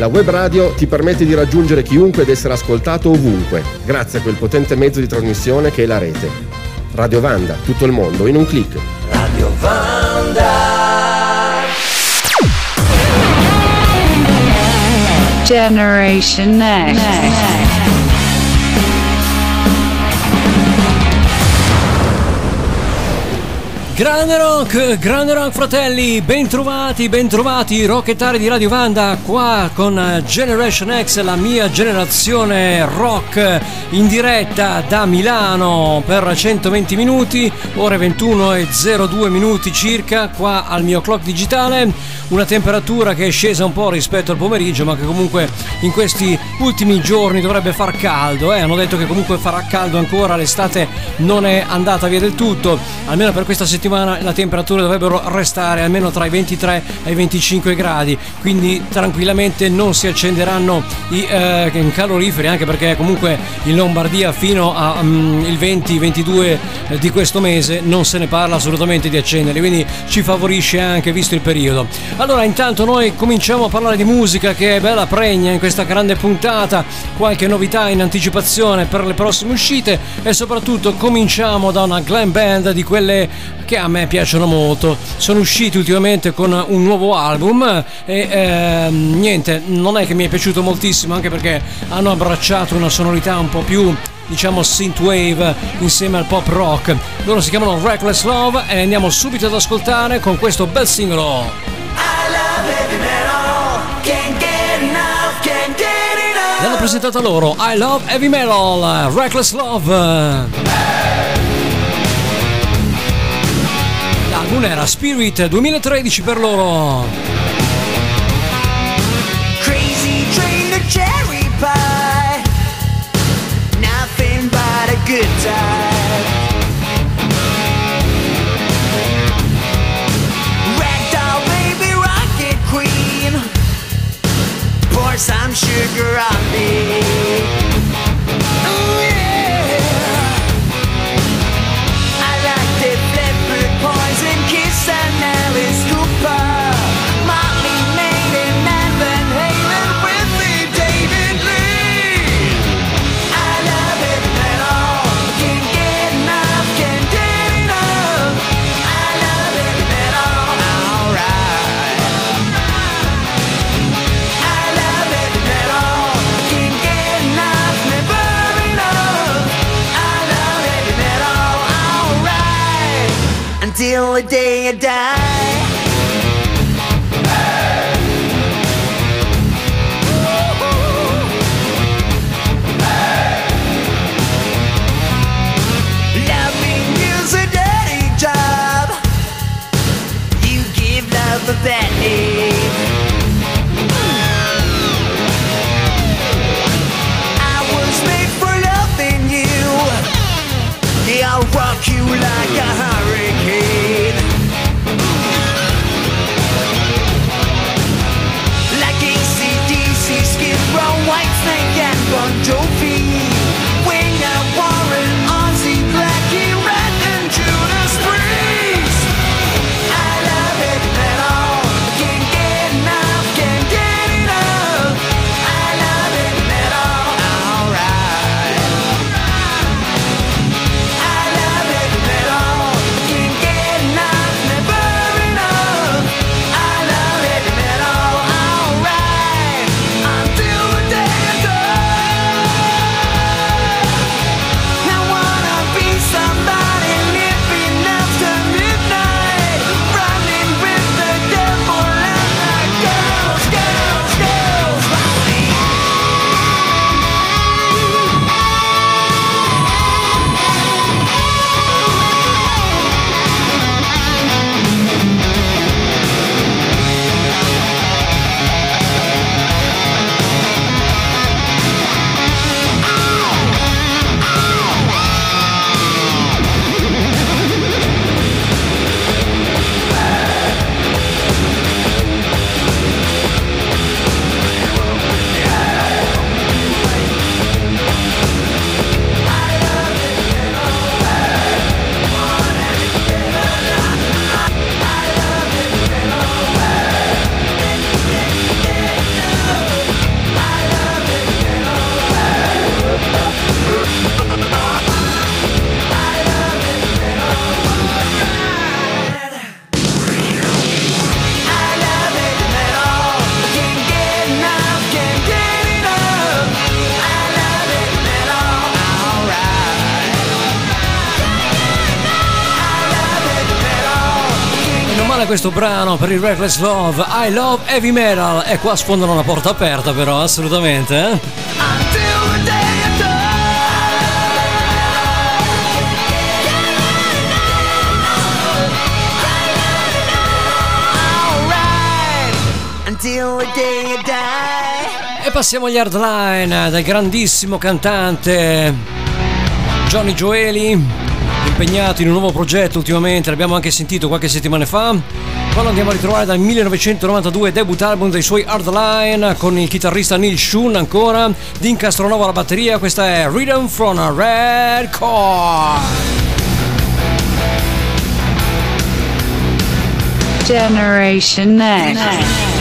La web radio ti permette di raggiungere chiunque ed essere ascoltato ovunque, grazie a quel potente mezzo di trasmissione che è la rete. Radio Vanda, tutto il mondo in un clic. Radio Vanda. Generation Next. Grande rock, grande rock fratelli, bentrovati, bentrovati rockettari di Radio Vanda qua con Generation X, la mia generazione rock in diretta da Milano per 120 minuti, ore 21 e 02 minuti circa qua al mio clock digitale, una temperatura che è scesa un po' rispetto al pomeriggio ma che comunque in questi ultimi giorni dovrebbe far caldo, eh? hanno detto che comunque farà caldo ancora, l'estate non è andata via del tutto, almeno per questa settimana settimana le temperature dovrebbero restare almeno tra i 23 e i 25 gradi, quindi tranquillamente non si accenderanno i eh, caloriferi, anche perché comunque in Lombardia fino al um, 20-22 di questo mese non se ne parla assolutamente di accendere, quindi ci favorisce anche visto il periodo. Allora intanto noi cominciamo a parlare di musica che è bella pregna in questa grande puntata, qualche novità in anticipazione per le prossime uscite e soprattutto cominciamo da una glam band di quelle che a me piacciono molto. Sono usciti ultimamente con un nuovo album e eh, niente, non è che mi è piaciuto moltissimo anche perché hanno abbracciato una sonorità un po' più diciamo synthwave insieme al pop rock. Loro si chiamano Reckless Love e andiamo subito ad ascoltare con questo bel singolo. L'hanno presentata loro I Love Heavy Metal, Reckless Love. L'album era Spirit 2013 per loro. Crazy train to cherry pie. Nothing but a good time. Ragdoll baby rocket queen. Pour some sugar on me. The day brano per il Reckless Love, I Love Heavy Metal. E qua sfondano una porta aperta però, assolutamente. Eh? E passiamo agli hardline del grandissimo cantante Johnny Gioeli, impegnato in un nuovo progetto ultimamente, l'abbiamo anche sentito qualche settimana fa. Qua lo andiamo a ritrovare dal 1992 debut album dei suoi hardline con il chitarrista Neil Shun ancora, Dean Castronova alla batteria, questa è Rhythm from a Red Core. Generation Next. And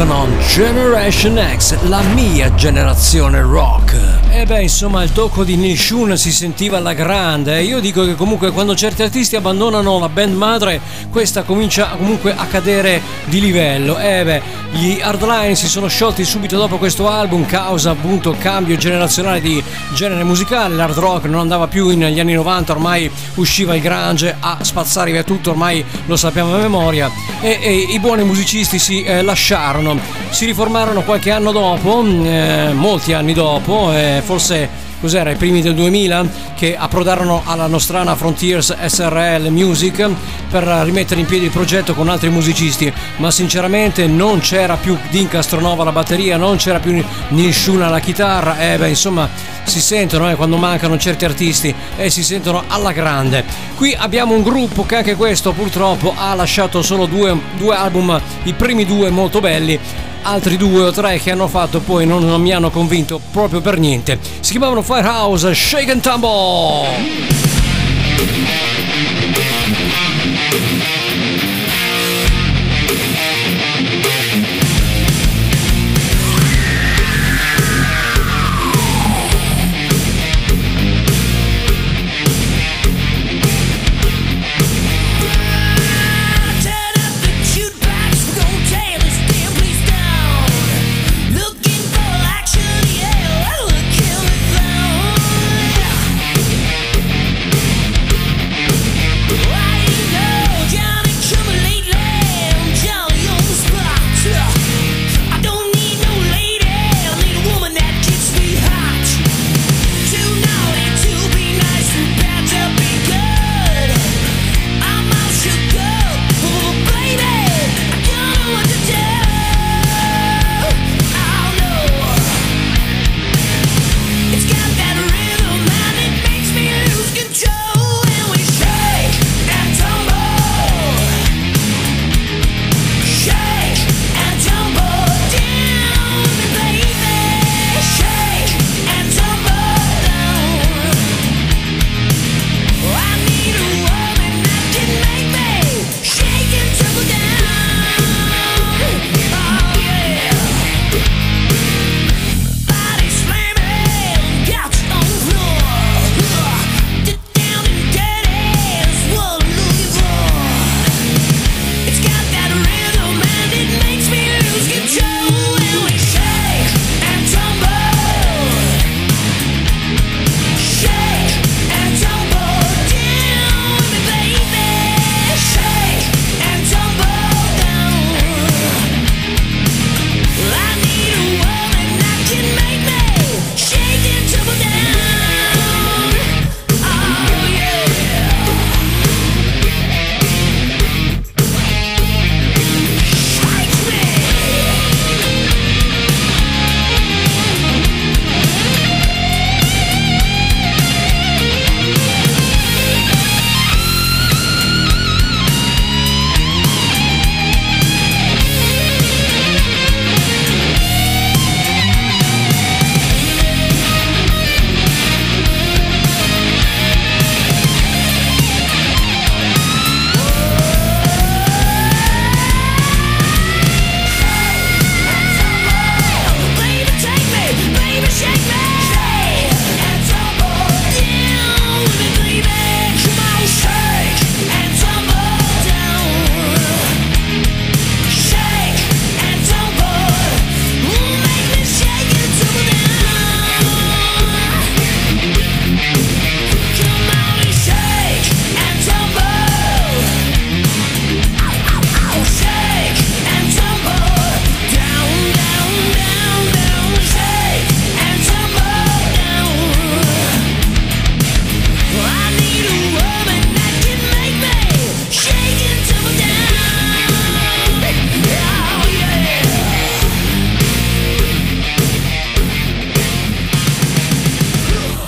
welcome on Generation X, la mia generazione rock. E beh, insomma, il tocco di Neil Shun si sentiva alla grande. Io dico che comunque quando certi artisti abbandonano la band madre, questa comincia comunque a cadere di livello. E beh, gli Hardline si sono sciolti subito dopo questo album, causa appunto cambio generazionale di genere musicale. L'hard rock non andava più negli anni 90, ormai usciva il grunge a spazzare via tutto, ormai lo sappiamo a memoria. E, e i buoni musicisti si eh, lasciarono, si riformarono qualche anno dopo, eh, molti anni dopo, eh, forse cos'era, i primi del 2000, che approdarono alla nostrana Frontiers SRL Music per rimettere in piedi il progetto con altri musicisti, ma sinceramente non c'era più Dean Castronova alla batteria, non c'era più Neil Shun alla chitarra, e beh insomma si sentono eh, quando mancano certi artisti e si sentono alla grande. Qui abbiamo un gruppo che anche questo purtroppo ha lasciato solo due, due album, i primi due molto belli, altri due o tre che hanno fatto poi non, non mi hanno convinto proprio per niente. Si chiamavano Firehouse Shake and Tumble.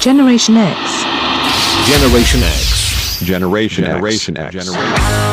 Generation X. Generation X. Generation X. Generation X. Generation X.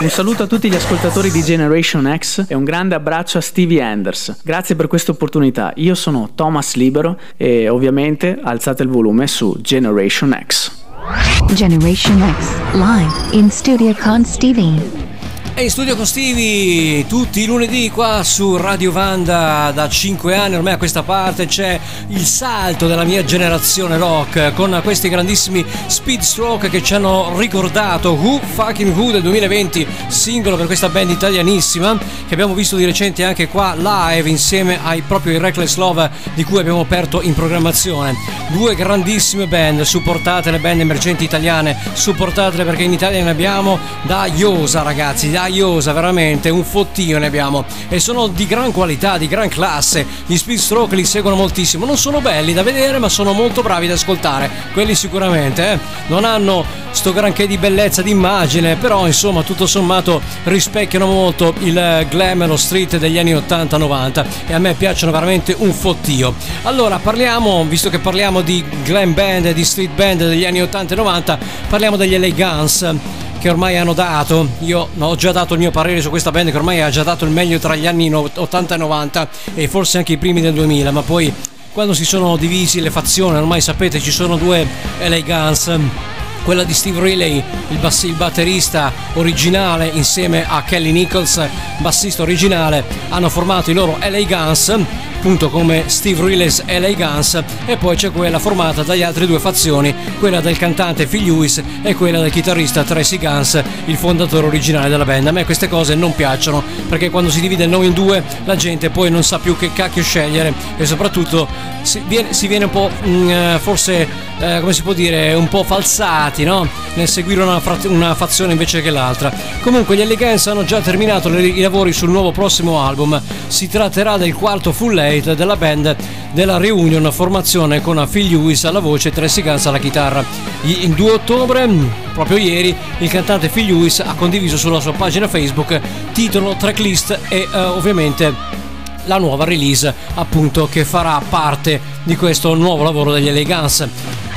Un saluto a tutti gli ascoltatori di Generation X e un grande abbraccio a Stevie Anders. Grazie per questa opportunità. Io sono Thomas Libero e ovviamente alzate il volume su Generation X. Generation X, live in studio con Stevie. E in studio con Stevie tutti i lunedì qua su Radio Vanda da 5 anni ormai a questa parte c'è il salto della mia generazione rock con questi grandissimi Speed Stroke che ci hanno ricordato Who Fucking Who del 2020 singolo per questa band italianissima che abbiamo visto di recente anche qua live insieme ai proprio Reckless Love di cui abbiamo aperto in programmazione. Due grandissime band supportate le band emergenti italiane supportatele perché in Italia ne abbiamo da Iosa ragazzi da Iosa veramente un fottio ne abbiamo. E sono di gran qualità di gran classe. Gli Speed Stroke li seguono moltissimo. Non sono belli da vedere ma sono molto bravi da ascoltare. Quelli sicuramente eh. non hanno sto granché di bellezza d'immagine però insomma tutto sommato rispecchiano molto il glam e lo street degli anni 80-90 e a me piacciono veramente un fottio. Allora parliamo visto che parliamo di glam band e di street band degli anni 80 e 90 parliamo degli LA Guns che ormai hanno dato, io ho già dato il mio parere su questa band che ormai ha già dato il meglio tra gli anni no- 80 e 90 e forse anche i primi del 2000, ma poi quando si sono divisi le fazioni, ormai sapete ci sono due LA Guns, quella di Steve Riley, il, bass- il batterista originale insieme a Kelly Nichols, bassista originale, hanno formato i loro LA Guns appunto come Steve Riley's LA Guns e poi c'è quella formata dalle altre due fazioni, quella del cantante Phil Lewis e quella del chitarrista Tracy Guns, il fondatore originale della band. A me queste cose non piacciono perché quando si divide il nome in due la gente poi non sa più che cacchio scegliere e soprattutto si viene, si viene un po' mm, eh, forse eh, come si può dire un po' falsati no? nel seguire una, fra- una fazione invece che l'altra. Comunque gli Elegance hanno già terminato i lavori sul nuovo prossimo album, si tratterà del quarto full length della band della reunion formazione con Phil Lewis alla voce e Tracy Guns alla chitarra. Il 2 ottobre, proprio ieri, il cantante Phil Lewis ha condiviso sulla sua pagina Facebook titolo, tracklist e eh, ovviamente la nuova release appunto che farà parte di questo nuovo lavoro degli Guns.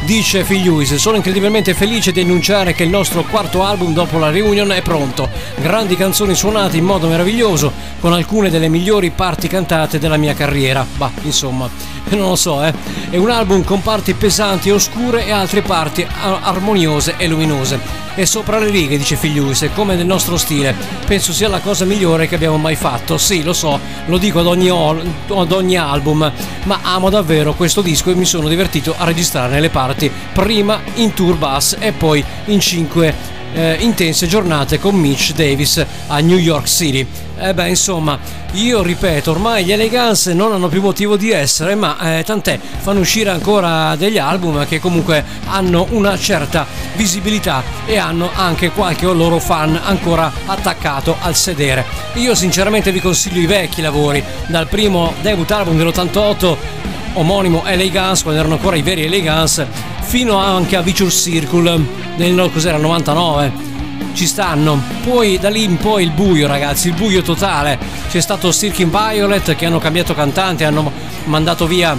Dice Lewis, sono incredibilmente felice di annunciare che il nostro quarto album dopo la reunion è pronto. Grandi canzoni suonate in modo meraviglioso, con alcune delle migliori parti cantate della mia carriera. Bah, insomma, non lo so, eh. È un album con parti pesanti e oscure e altre parti armoniose e luminose. E sopra le righe, dice Lewis, è come nel nostro stile. Penso sia la cosa migliore che abbiamo mai fatto. Sì, lo so, lo dico ad ogni, ad ogni album, ma amo davvero questo disco e mi sono divertito a registrare le parti prima in tour bus e poi in cinque eh, intense giornate con Mitch Davis a New York City. E beh, insomma, io ripeto, ormai gli Elegance non hanno più motivo di essere, ma eh, tant'è, fanno uscire ancora degli album che comunque hanno una certa visibilità e hanno anche qualche loro fan ancora attaccato al sedere. Io sinceramente vi consiglio i vecchi lavori, dal primo debut album dell'88 omonimo LA Guns quando erano ancora i veri LA Guns fino anche a Vicious Circle nel cos'era 99 ci stanno. Poi da lì in poi il buio ragazzi il buio totale. C'è stato Stirking Violet che hanno cambiato cantante hanno mandato via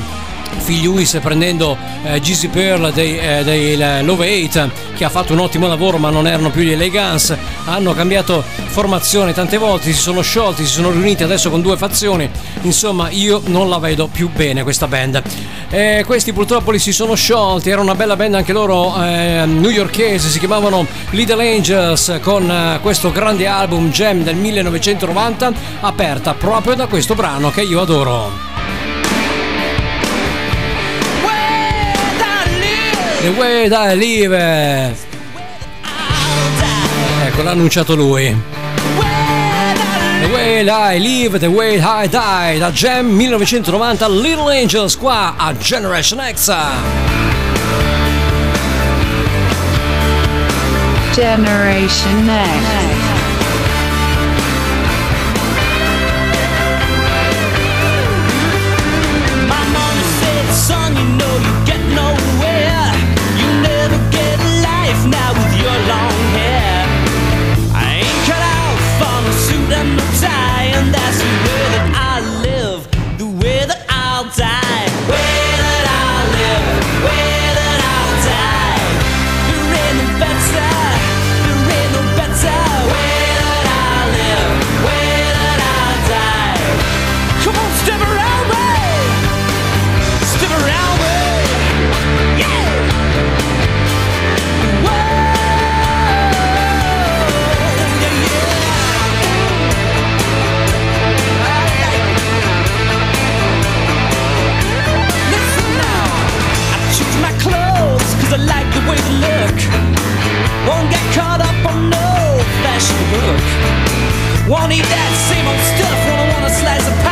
Lewis prendendo eh, Gizzy Pearl dei, eh, dei eh, Love 8 che ha fatto un ottimo lavoro ma non erano più gli Elegance. Hanno cambiato formazione tante volte si sono sciolti si sono riuniti adesso con due fazioni. Insomma io non la vedo più bene questa band. E questi purtroppo li si sono sciolti era una bella band anche loro eh, newyorkese si chiamavano Little Angels con eh, questo grande album Gem del 1990 aperta proprio da questo brano che io adoro The Way I Live. Ecco l'ha annunciato lui. The Way I Live, The Way I Die da Jam 1990 Little Angels qua a Generation X. Generation X. hook. Won't eat that same old stuff when I wanna slice a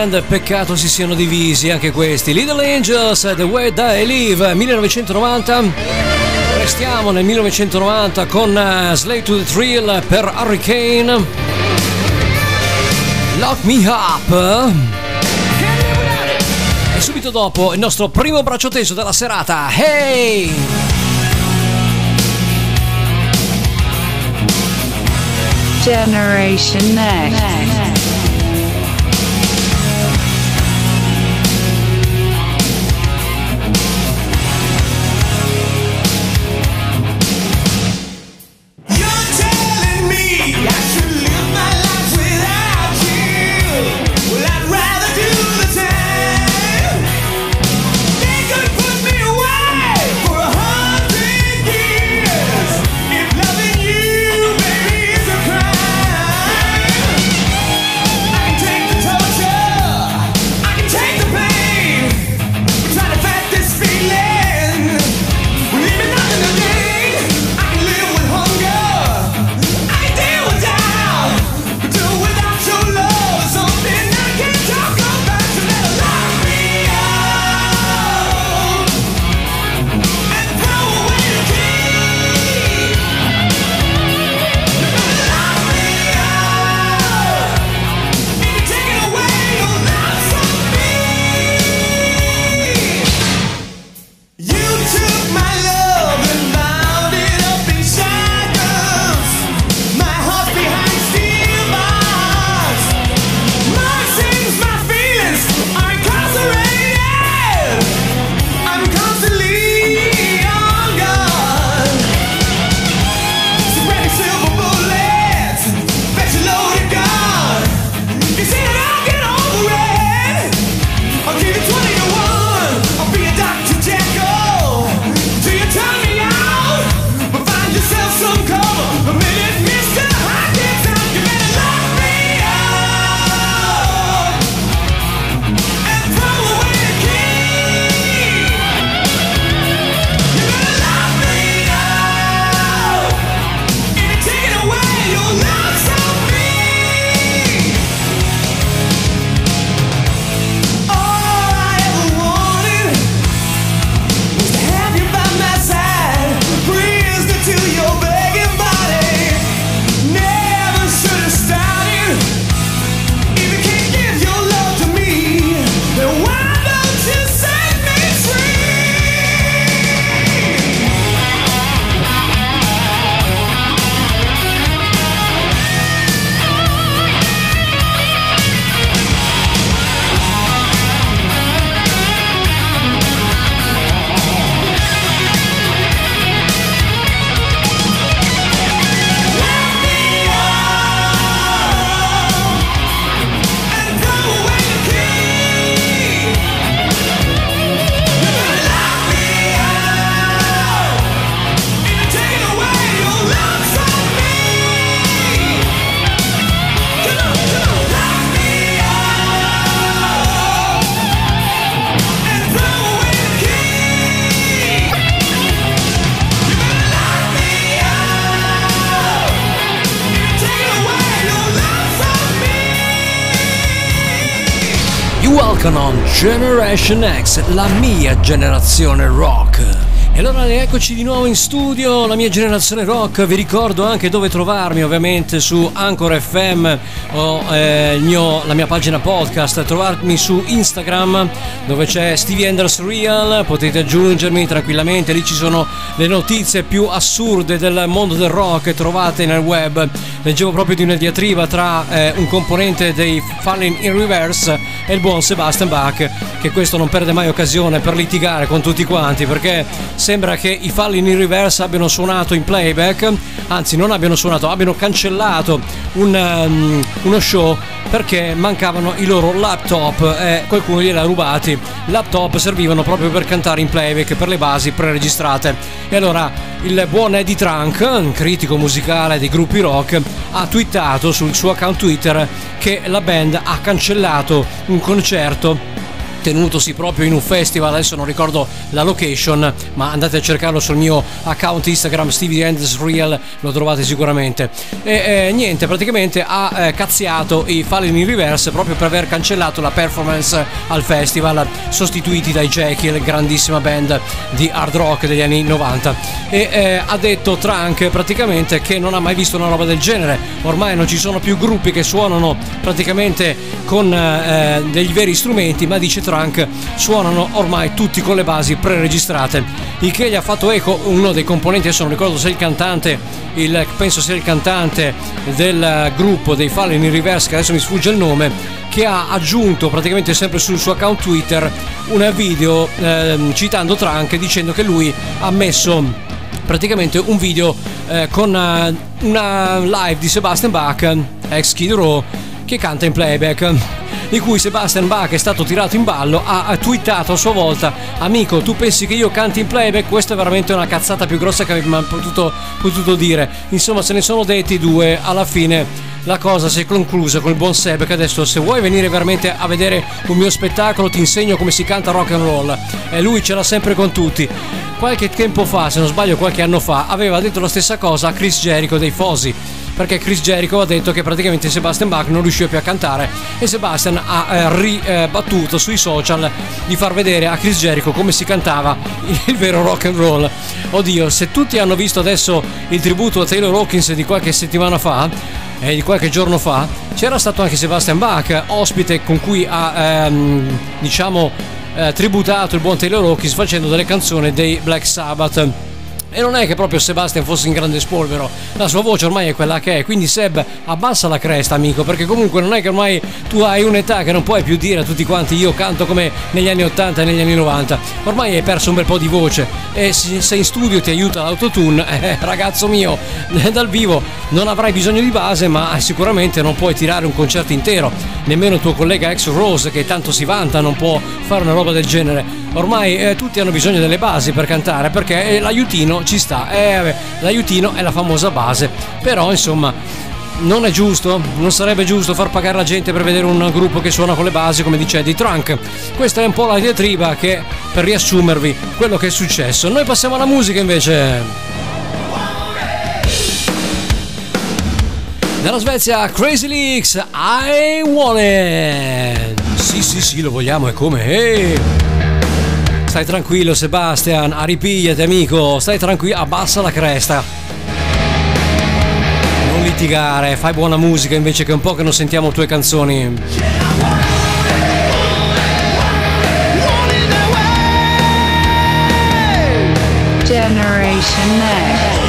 band, peccato si siano divisi anche questi. Little Angels, The Way I Live, 1990. Restiamo nel 1990 con eh, Slay to the Thrill per Hurricane. Lock me up. E subito dopo il nostro primo braccio teso della serata. Hey! Generation Next. Next. Generation X, la mia generazione rock. E allora eccoci di nuovo in studio, la mia generazione rock, vi ricordo anche dove trovarmi ovviamente su Anchor FM o eh, mio- la mia pagina podcast, trovarmi su Instagram dove c'è Stevie Enders Real, potete aggiungermi tranquillamente, lì ci sono le notizie più assurde del mondo del rock trovate nel web. Leggevo proprio di una diatriba tra eh, un componente dei Falling in Reverse e il buon Sebastian Bach, che questo non perde mai occasione per litigare con tutti quanti, perché sembra che i Falling in Reverse abbiano suonato in playback, anzi non abbiano suonato, abbiano cancellato un, um, uno show perché mancavano i loro laptop e qualcuno glieli ha rubati. Laptop servivano proprio per cantare in playback per le basi preregistrate. E allora il buon Eddie Trunk, un critico musicale dei gruppi rock, ha twittato sul suo account Twitter che la band ha cancellato un concerto tenutosi proprio in un festival, adesso non ricordo la location, ma andate a cercarlo sul mio account Instagram Stevie Endless Real, lo trovate sicuramente. E eh, niente, praticamente ha eh, cazziato i Fallen in Reverse proprio per aver cancellato la performance al festival, sostituiti dai Jekyll, grandissima band di hard rock degli anni 90. E eh, ha detto Trunk praticamente che non ha mai visto una roba del genere, ormai non ci sono più gruppi che suonano praticamente con eh, degli veri strumenti, ma dice Trunk suonano ormai tutti con le basi preregistrate. Il che gli ha fatto eco uno dei componenti, adesso non ricordo se il cantante, il, penso sia il cantante del gruppo dei Fallen in Reverse, che adesso mi sfugge il nome, che ha aggiunto praticamente sempre sul suo account Twitter un video ehm, citando Trunk dicendo che lui ha messo praticamente un video eh, con eh, una live di Sebastian Bach, ex Kid Row, che canta in playback. Di cui Sebastian Bach è stato tirato in ballo, ha, twittato a sua volta: Amico, tu pensi che io canti in playback? Questa è veramente una cazzata più grossa che avrei potuto, potuto dire. Insomma, se ne sono detti due. Alla fine la cosa si è conclusa con il buon Seb che adesso se vuoi venire veramente a vedere un mio spettacolo ti insegno come si canta rock and roll e lui ce l'ha sempre con tutti qualche tempo fa se non sbaglio qualche anno fa aveva detto la stessa cosa a Chris Jericho dei Fosi perché Chris Jericho ha detto che praticamente Sebastian Bach non riusciva più a cantare e Sebastian ha eh, ribattuto sui social di far vedere a Chris Jericho come si cantava il vero rock and roll. Oddio, se tutti hanno visto adesso il tributo a Taylor Hawkins di qualche settimana fa e di qualche giorno fa, c'era stato anche Sebastian Bach, ospite con cui ha ehm, diciamo eh, tributato il buon Taylor Hawkins facendo delle canzoni dei Black Sabbath. E non è che proprio Sebastian fosse in grande spolvero, la sua voce ormai è quella che è, quindi Seb abbassa la cresta amico, perché comunque non è che ormai tu hai un'età che non puoi più dire a tutti quanti io canto come negli anni 80 e negli anni 90, ormai hai perso un bel po' di voce. E se in studio ti aiuta l'autotune, eh, ragazzo mio, dal vivo non avrai bisogno di base ma sicuramente non puoi tirare un concerto intero, nemmeno il tuo collega ex Rose che tanto si vanta non può fare una roba del genere, ormai eh, tutti hanno bisogno delle basi per cantare perché eh, l'aiutino ci sta, eh, l'aiutino è la famosa base, però insomma non è giusto, non sarebbe giusto far pagare la gente per vedere un gruppo che suona con le basi come dice Eddie Trunk. Questa è un po' la diatriba che per riassumervi quello che è successo. Noi passiamo alla musica invece. Dalla Svezia Crazy Leaks I Want It Sì sì sì lo vogliamo e come Ehi. Stai tranquillo Sebastian Aripigliati amico. Stai tranquillo Abbassa la cresta. Non litigare Fai buona musica invece che un po' che non sentiamo tue canzoni. Generation X.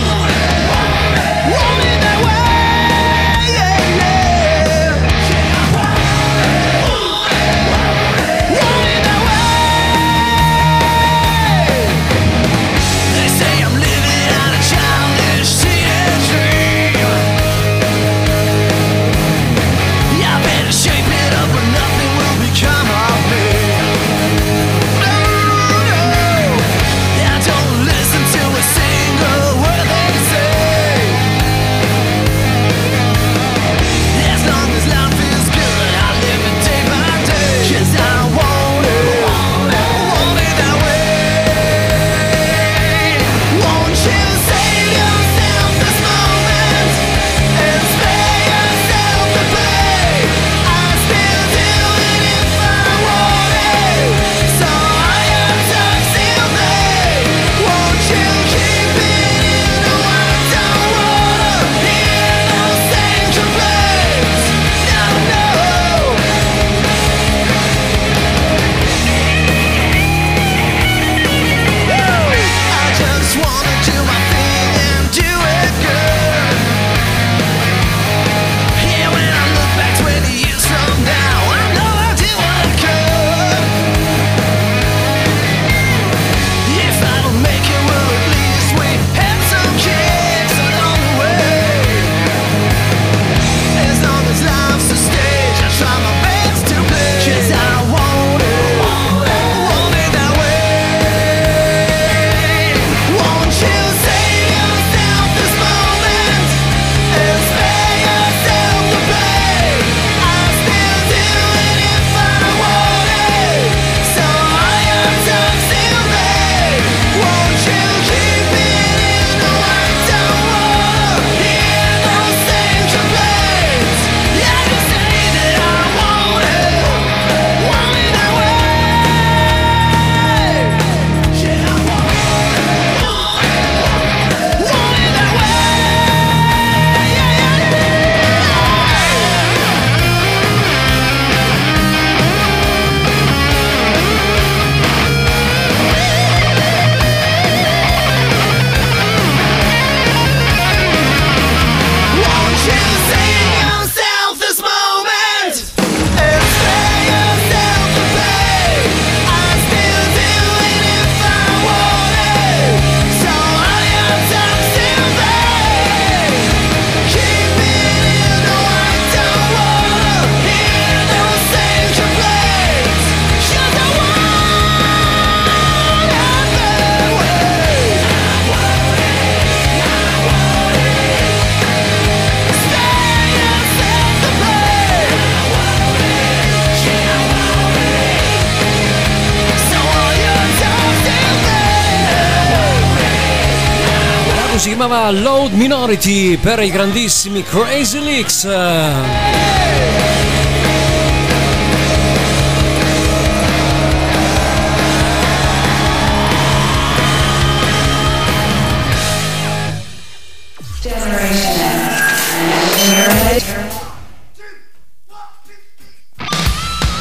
Unity per i grandissimi Crazy Leaks.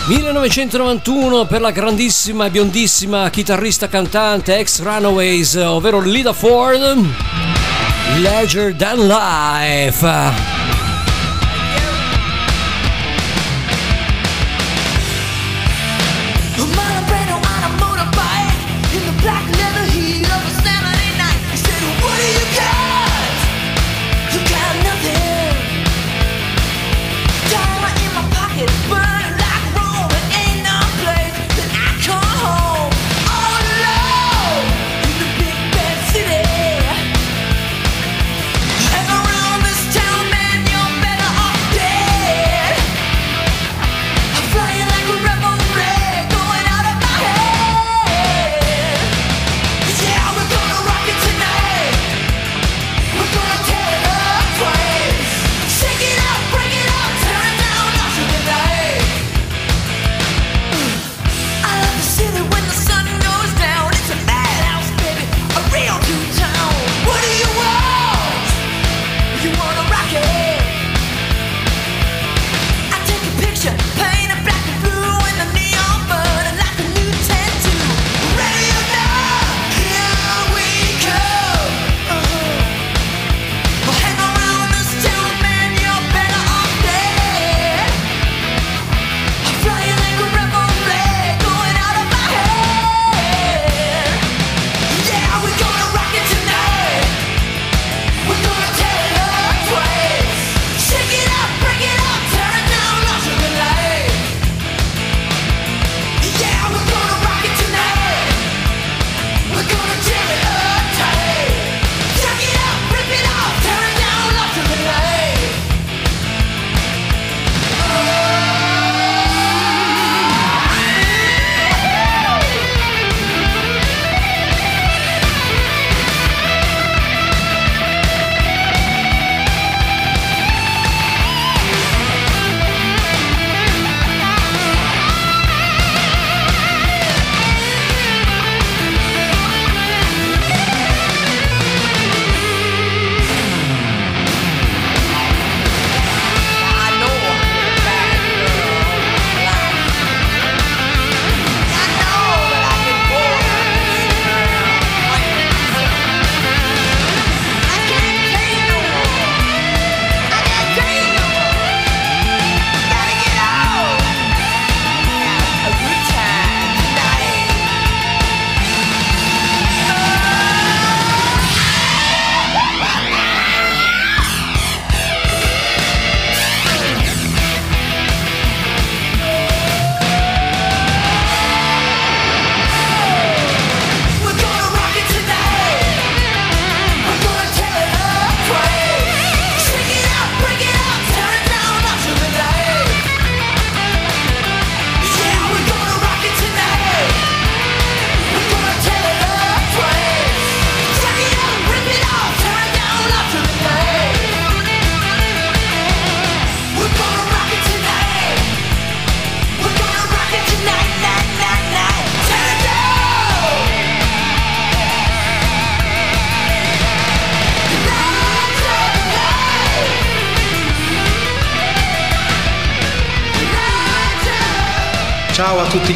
1991 per la grandissima e biondissima chitarrista cantante ex Runaways, ovvero Lida Ford. Larger Than Life.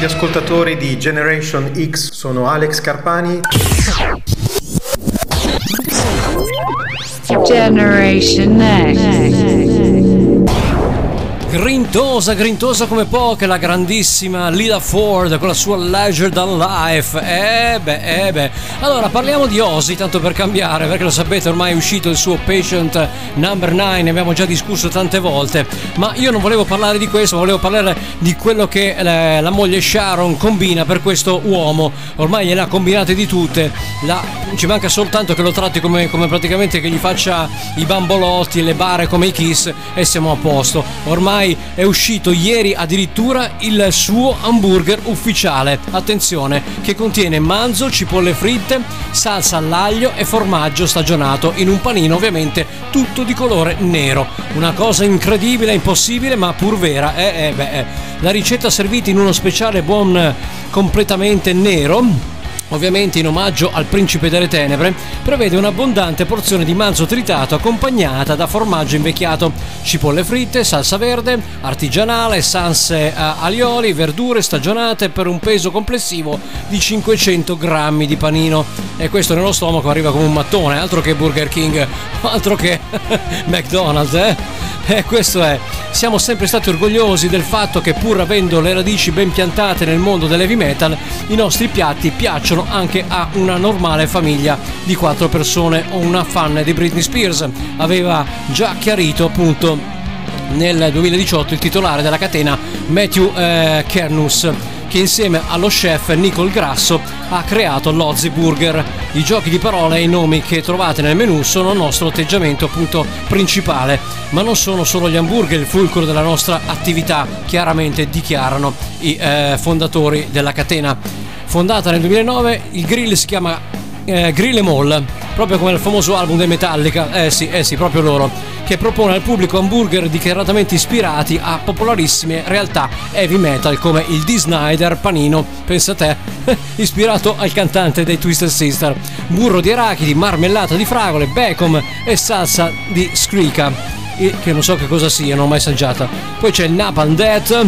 gli ascoltatori di Generation X, sono Alex Carpani. Generation X. Grintosa, grintosa come poche, la grandissima Lila Ford con la sua Leisure Than Life. Eh beh, eh beh, allora, parliamo di Ozzy, tanto per cambiare, perché lo sapete, ormai è uscito il suo Patient Number 9, ne abbiamo già discusso tante volte, ma io non volevo parlare di questo, volevo parlare di quello che eh, la moglie Sharon combina per questo uomo. Ormai gliela ha combinate di tutte, la, ci manca soltanto che lo tratti come, come praticamente che gli faccia i bambolotti, le bare come i Kiss e siamo a posto. Ormai è uscito ieri addirittura il suo hamburger ufficiale, attenzione, che contiene manzo, cipolle fritte, salsa all'aglio e formaggio stagionato in un panino ovviamente tutto di colore nero. Una cosa incredibile, impossibile, ma pur vera. Eh, eh, beh, eh. La ricetta servita in uno speciale buon completamente nero ovviamente in omaggio al principe delle tenebre, prevede un'abbondante porzione di manzo tritato accompagnata da formaggio invecchiato, cipolle fritte, salsa verde, artigianale, salse eh, alioli, verdure stagionate per un peso complessivo di 500 grammi di panino. E questo nello stomaco arriva come un mattone, altro che Burger King, altro che McDonald's, eh? E questo è. Siamo sempre stati orgogliosi del fatto che pur avendo le radici ben piantate nel mondo dell'heavy metal, i nostri piatti piacciono anche a una normale famiglia di quattro persone o una fan di Britney Spears. Aveva già chiarito appunto nel 2018 il titolare della catena Matthew eh, Kernus che insieme allo chef Nicole Grasso ha creato l'Ozzy Burger. I giochi di parole e i nomi che trovate nel menu sono il nostro atteggiamento appunto principale, ma non sono solo gli hamburger il fulcro della nostra attività, chiaramente dichiarano i eh, fondatori della catena. Fondata nel 2009, il grill si chiama eh, Grill Em All, proprio come il famoso album dei Metallica, eh sì, eh sì, proprio loro, che propone al pubblico hamburger dichiaratamente ispirati a popolarissime realtà heavy metal come il D. Snyder Panino, pensa te, ispirato al cantante dei Twisted Sister, burro di arachidi, marmellata di fragole, bacon e salsa di scrica, che non so che cosa sia, non ho mai assaggiata. Poi c'è il Napalm Death,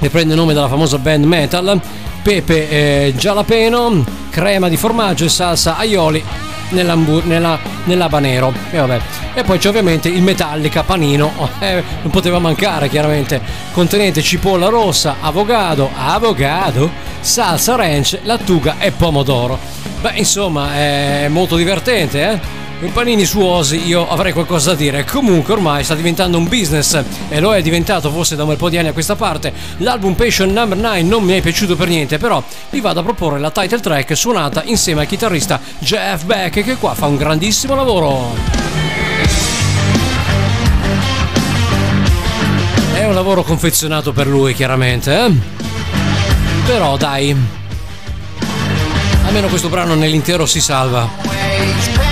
che prende nome dalla famosa band metal, pepe eh, jalapeno, crema di formaggio e salsa aioli nella, nell'habanero. E, vabbè. e poi c'è ovviamente il Metallica panino. Oh, eh, non poteva mancare chiaramente. Contenente cipolla rossa avocado avocado salsa ranch lattuga e pomodoro. Beh insomma è molto divertente eh i panini suosi io avrei qualcosa da dire. Comunque ormai sta diventando un business e lo è diventato forse da un bel po' di anni a questa parte. L'album Patient Number 9 non mi è piaciuto per niente, però vi vado a proporre la title track suonata insieme al chitarrista Jeff Beck che qua fa un grandissimo lavoro. È un lavoro confezionato per lui chiaramente, eh? Però dai. Almeno questo brano nell'intero si salva.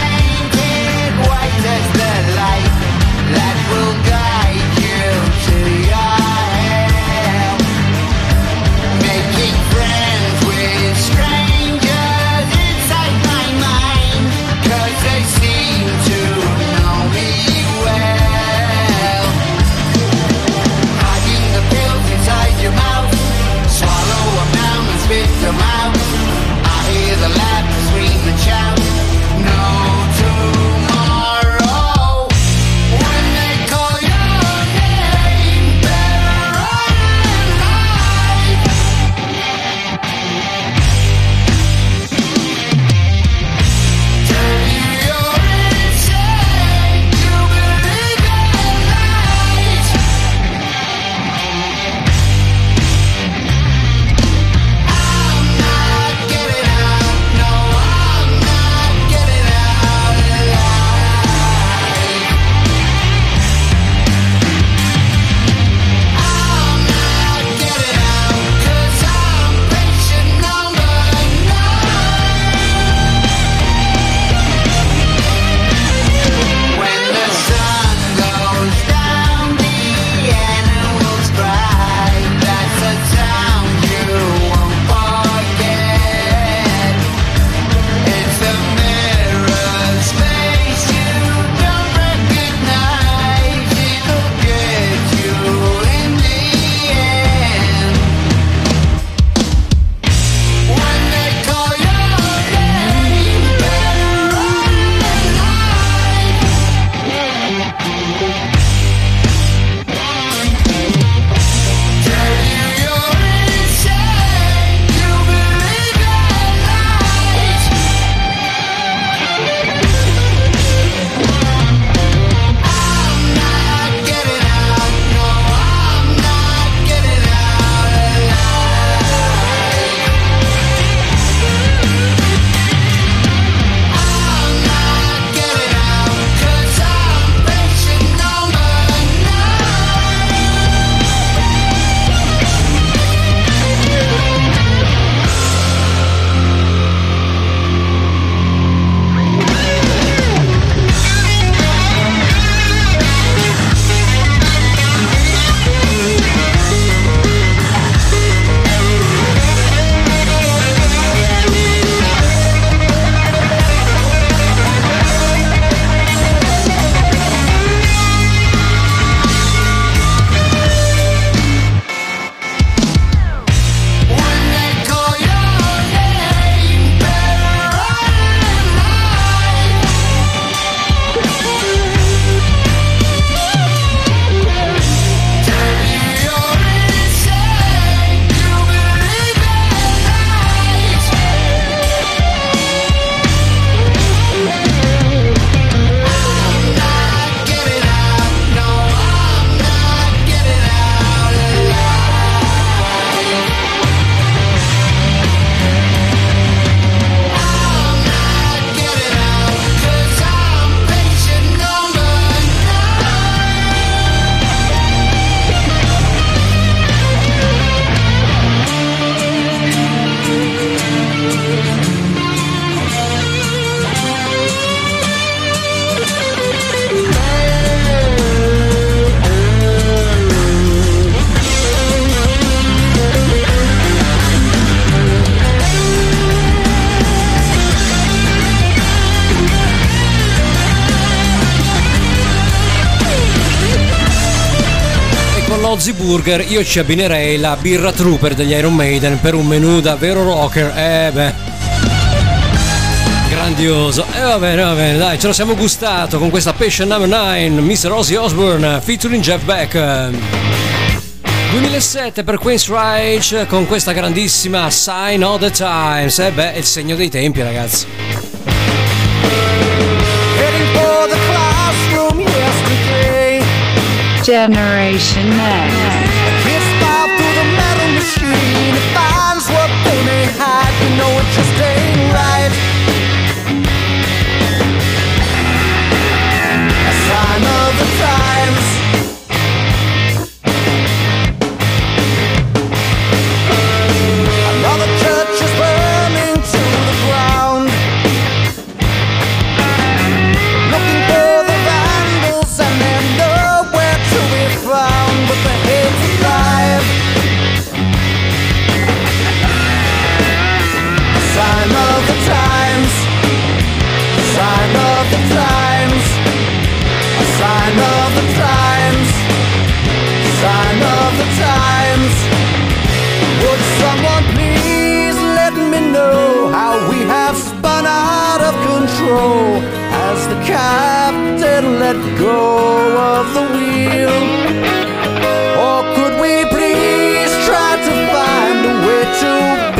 Ozzy Burger io ci abbinerei la birra trooper degli Iron Maiden per un menù davvero rocker. Eh beh. Grandioso. E va bene, va bene, dai, ce lo siamo gustato con questa Patient Number 9, Mr. Ozzy Osbourne featuring Jeff Beck. 2007 per Queen's Rage con questa grandissima Sign of the Times. Eh beh, è il segno dei tempi, ragazzi. Generation ain't right. Let go of the wheel? Or could we please try to find a way to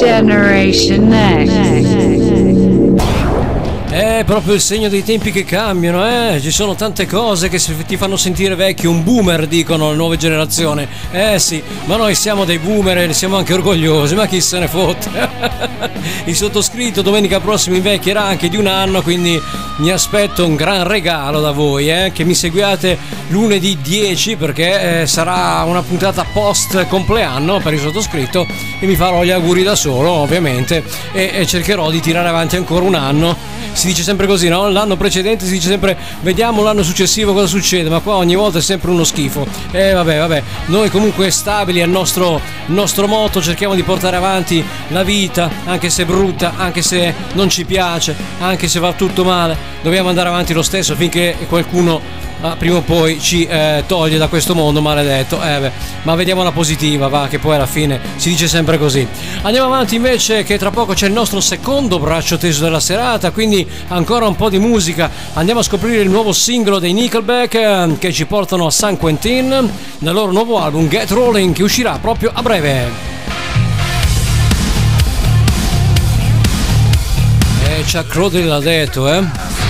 Generation Next. È proprio il segno dei tempi che cambiano, eh? Ci sono tante cose che ti fanno sentire vecchio, un boomer dicono le nuove generazioni. Eh sì, ma noi siamo dei boomer e ne siamo anche orgogliosi, ma chi se ne fotte? il sottoscritto domenica prossima invecchierà anche di un anno, quindi mi aspetto un gran regalo da voi, eh? Che mi seguiate lunedì 10 perché eh, sarà una puntata post compleanno per il sottoscritto e mi farò gli auguri da solo, ovviamente, e, e cercherò di tirare avanti ancora un anno. Si dice sempre così, no? L'anno precedente si dice sempre vediamo l'anno successivo cosa succede, ma qua ogni volta è sempre uno schifo. E vabbè, vabbè, noi comunque stabili al nostro, nostro motto cerchiamo di portare avanti la vita, anche se è brutta, anche se non ci piace, anche se va tutto male, dobbiamo andare avanti lo stesso finché qualcuno ah, prima o poi ci eh, toglie da questo mondo maledetto. Eh beh, ma vediamo la positiva, va, che poi alla fine si dice sempre così. Andiamo avanti invece che tra poco c'è il nostro secondo braccio teso della serata, quindi ancora un po' di musica. Andiamo a scoprire il nuovo singolo dei Nickelback eh, che ci portano a San Quentin nel loro nuovo album Get Rolling che uscirà proprio a breve. E Chuck Crowley l'ha detto, eh?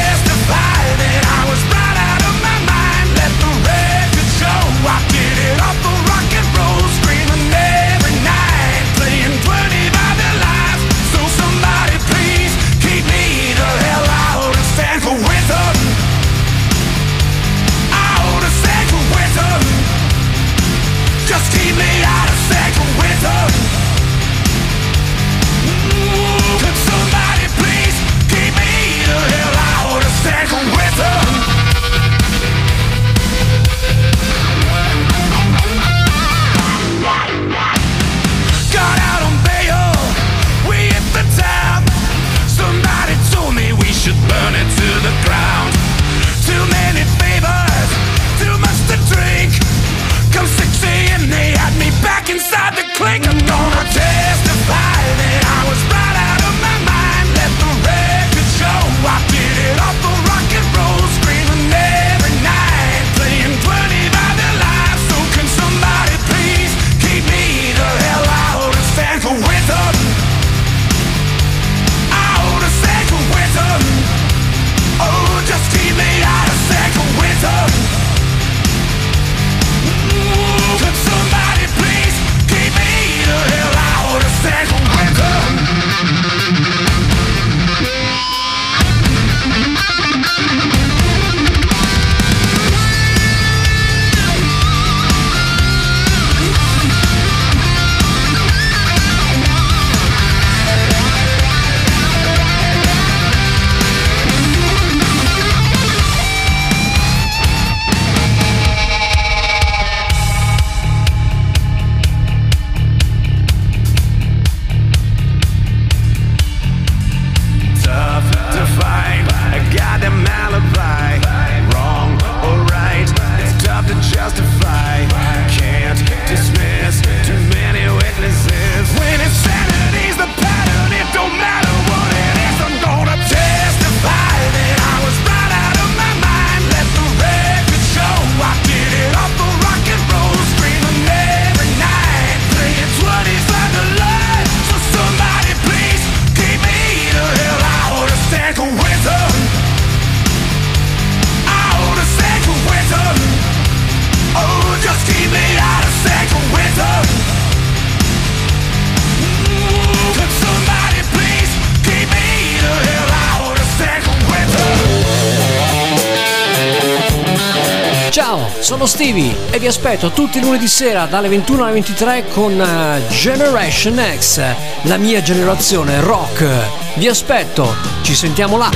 ripeto, tutti i lunedì sera dalle 21 alle 23 con eh, Generation X, la mia generazione rock. Vi aspetto, ci sentiamo là.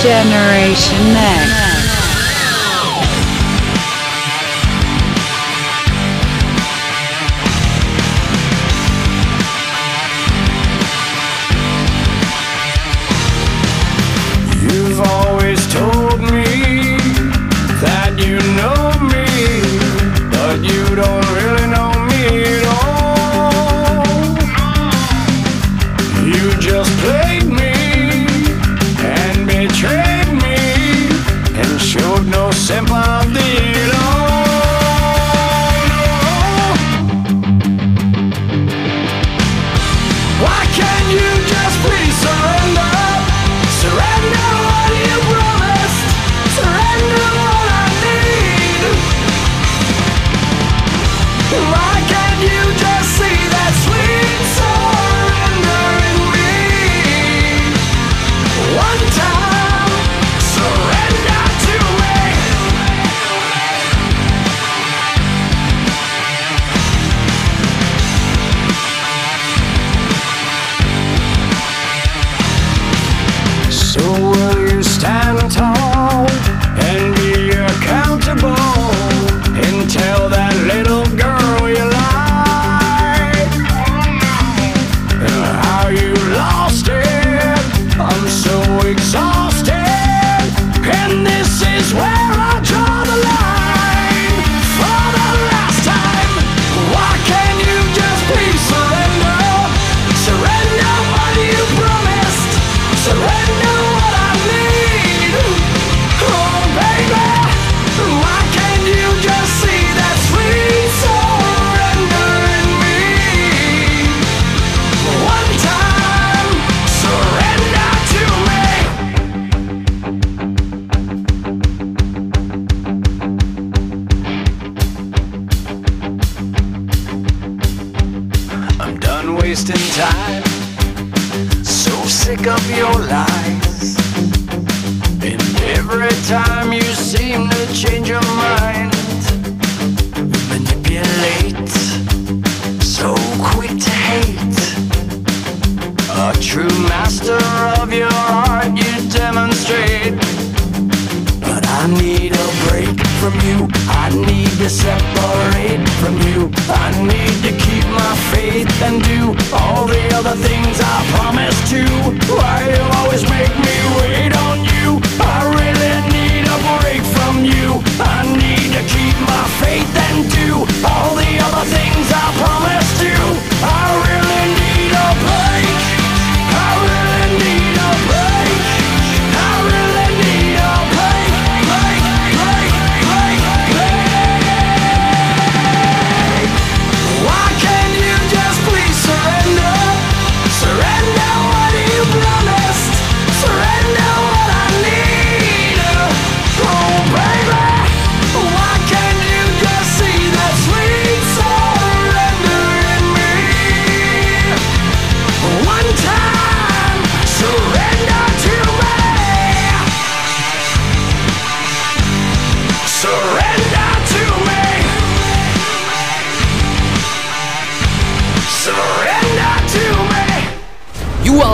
Generation X. wasting time. So sick of your lies. And every time you seem to change your mind, manipulate. So quick to hate. A true master of your art, you demonstrate. But I need a break from you. I need to separate from you. I need to keep my faith and do all the other things I promised to. Why you always make me wait on you? I really need a break from you. I need to keep my faith and do all the other things I promised to. I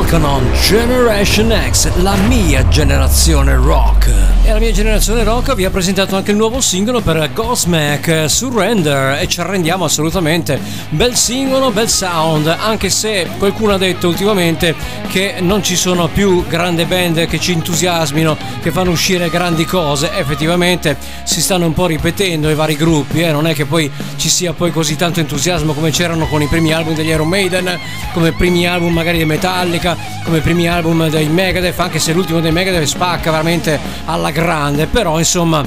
Welcome on Generation X, la mia generazione rock. E la mia generazione rock vi ha presentato anche il nuovo singolo per Godsmack, Surrender, e ci arrendiamo assolutamente. Bel singolo, bel sound, anche se qualcuno ha detto ultimamente che non ci sono più grandi band che ci entusiasmino, che fanno uscire grandi cose. Effettivamente si stanno un po' ripetendo i vari gruppi, eh? non è che poi ci sia poi così tanto entusiasmo come c'erano con i primi album degli Iron Maiden, come primi album magari di Metallica, come primi album dei Megadeth, anche se l'ultimo dei Megadeth spacca veramente alla grande, però insomma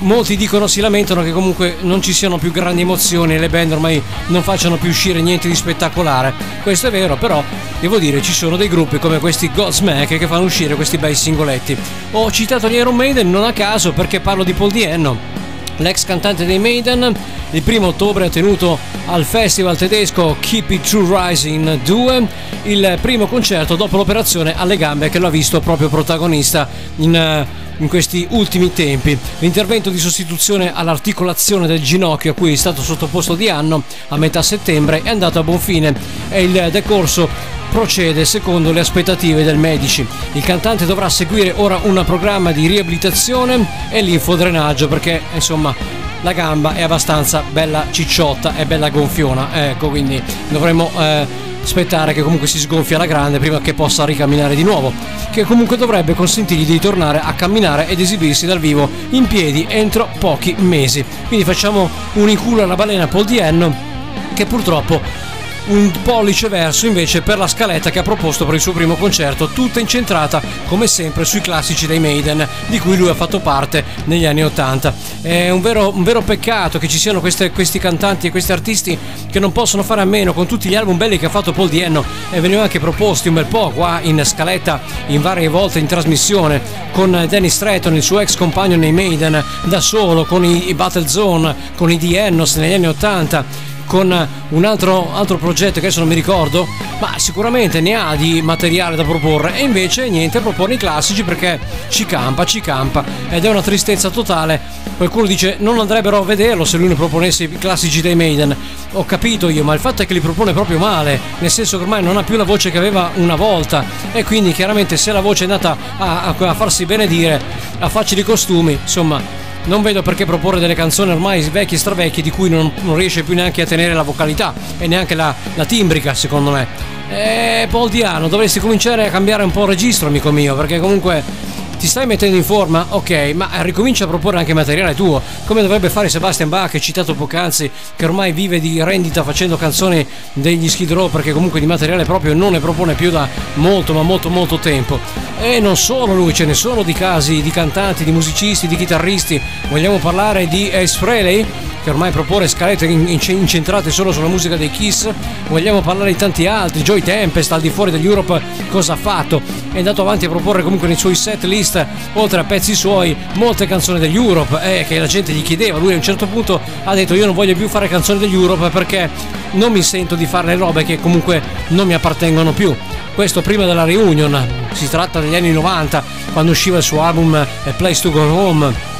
molti dicono, si lamentano che comunque non ci siano più grandi emozioni e le band ormai non facciano più uscire niente di spettacolare. Questo è vero, però devo dire ci sono dei gruppi come questi Godsmack che fanno uscire questi bei singoletti. Ho citato gli Iron Maiden non a caso perché parlo di Paul Dienno. L'ex cantante dei Maiden il primo ottobre ha tenuto al festival tedesco Keep It True Rising 2 il primo concerto dopo l'operazione alle gambe che lo ha visto proprio protagonista in, eh, in questi ultimi tempi. L'intervento di sostituzione all'articolazione del ginocchio a cui è stato sottoposto di anno a metà settembre è andato a buon fine e il decorso procede secondo le aspettative del medici. Il cantante dovrà seguire ora un programma di riabilitazione e linfodrenaggio perché insomma la gamba è abbastanza bella cicciotta e bella gonfiona, ecco quindi dovremmo eh, aspettare che comunque si sgonfia alla grande prima che possa ricamminare di nuovo, che comunque dovrebbe consentirgli di tornare a camminare ed esibirsi dal vivo in piedi entro pochi mesi. Quindi facciamo un inculo alla balena Paul Dienno che purtroppo un pollice verso invece per la scaletta che ha proposto per il suo primo concerto, tutta incentrata come sempre sui classici dei Maiden, di cui lui ha fatto parte negli anni 80. È un vero, un vero peccato che ci siano queste- questi cantanti e questi artisti che non possono fare a meno con tutti gli album belli che ha fatto Paul Dienno e venivano anche proposti un bel po' qua in scaletta in varie volte in trasmissione con Danny Stratton, il suo ex compagno nei Maiden, da solo, con i, Battle Zone, con i The negli anni 80 con un altro, altro progetto che adesso non mi ricordo, ma sicuramente ne ha di materiale da proporre e invece niente, propone i classici perché ci campa, ci campa ed è una tristezza totale. Qualcuno dice non andrebbero a vederlo se lui ne proponesse i classici dei Maiden. Ho capito io, ma il fatto è che li propone proprio male, nel senso che ormai non ha più la voce che aveva una volta e quindi chiaramente se la voce è andata a, a- a farsi benedire, a farci i costumi, insomma non vedo perché proporre delle canzoni ormai vecchie e stravecchie di cui non, non riesce più neanche a tenere la vocalità e neanche la, la timbrica secondo me. E Paul Diano, dovresti cominciare a cambiare un po' il registro amico mio perché comunque ti stai mettendo in forma? Ok, ma ricomincia a proporre anche materiale tuo, come dovrebbe fare Sebastian Bach, citato poc'anzi, che ormai vive di rendita facendo canzoni degli Skid Row perché comunque di materiale proprio non ne propone più da molto ma molto molto tempo. E non solo lui, ce ne sono di casi di cantanti, di musicisti, di chitarristi. Vogliamo parlare di Ace Frehley? Che ormai propone scalette in- in- incentrate solo sulla musica dei Kiss, vogliamo parlare di tanti altri. Joy Tempest al di fuori degli Europe cosa ha fatto? È andato avanti a proporre comunque nei suoi set list, oltre a pezzi suoi, molte canzoni degli Europe eh, che la gente gli chiedeva. Lui a un certo punto ha detto io non voglio più fare canzoni degli Europe perché non mi sento di fare le robe che comunque non mi appartengono più. Questo prima della reunion, si tratta degli anni 90, quando usciva il suo album A Place to Go Home.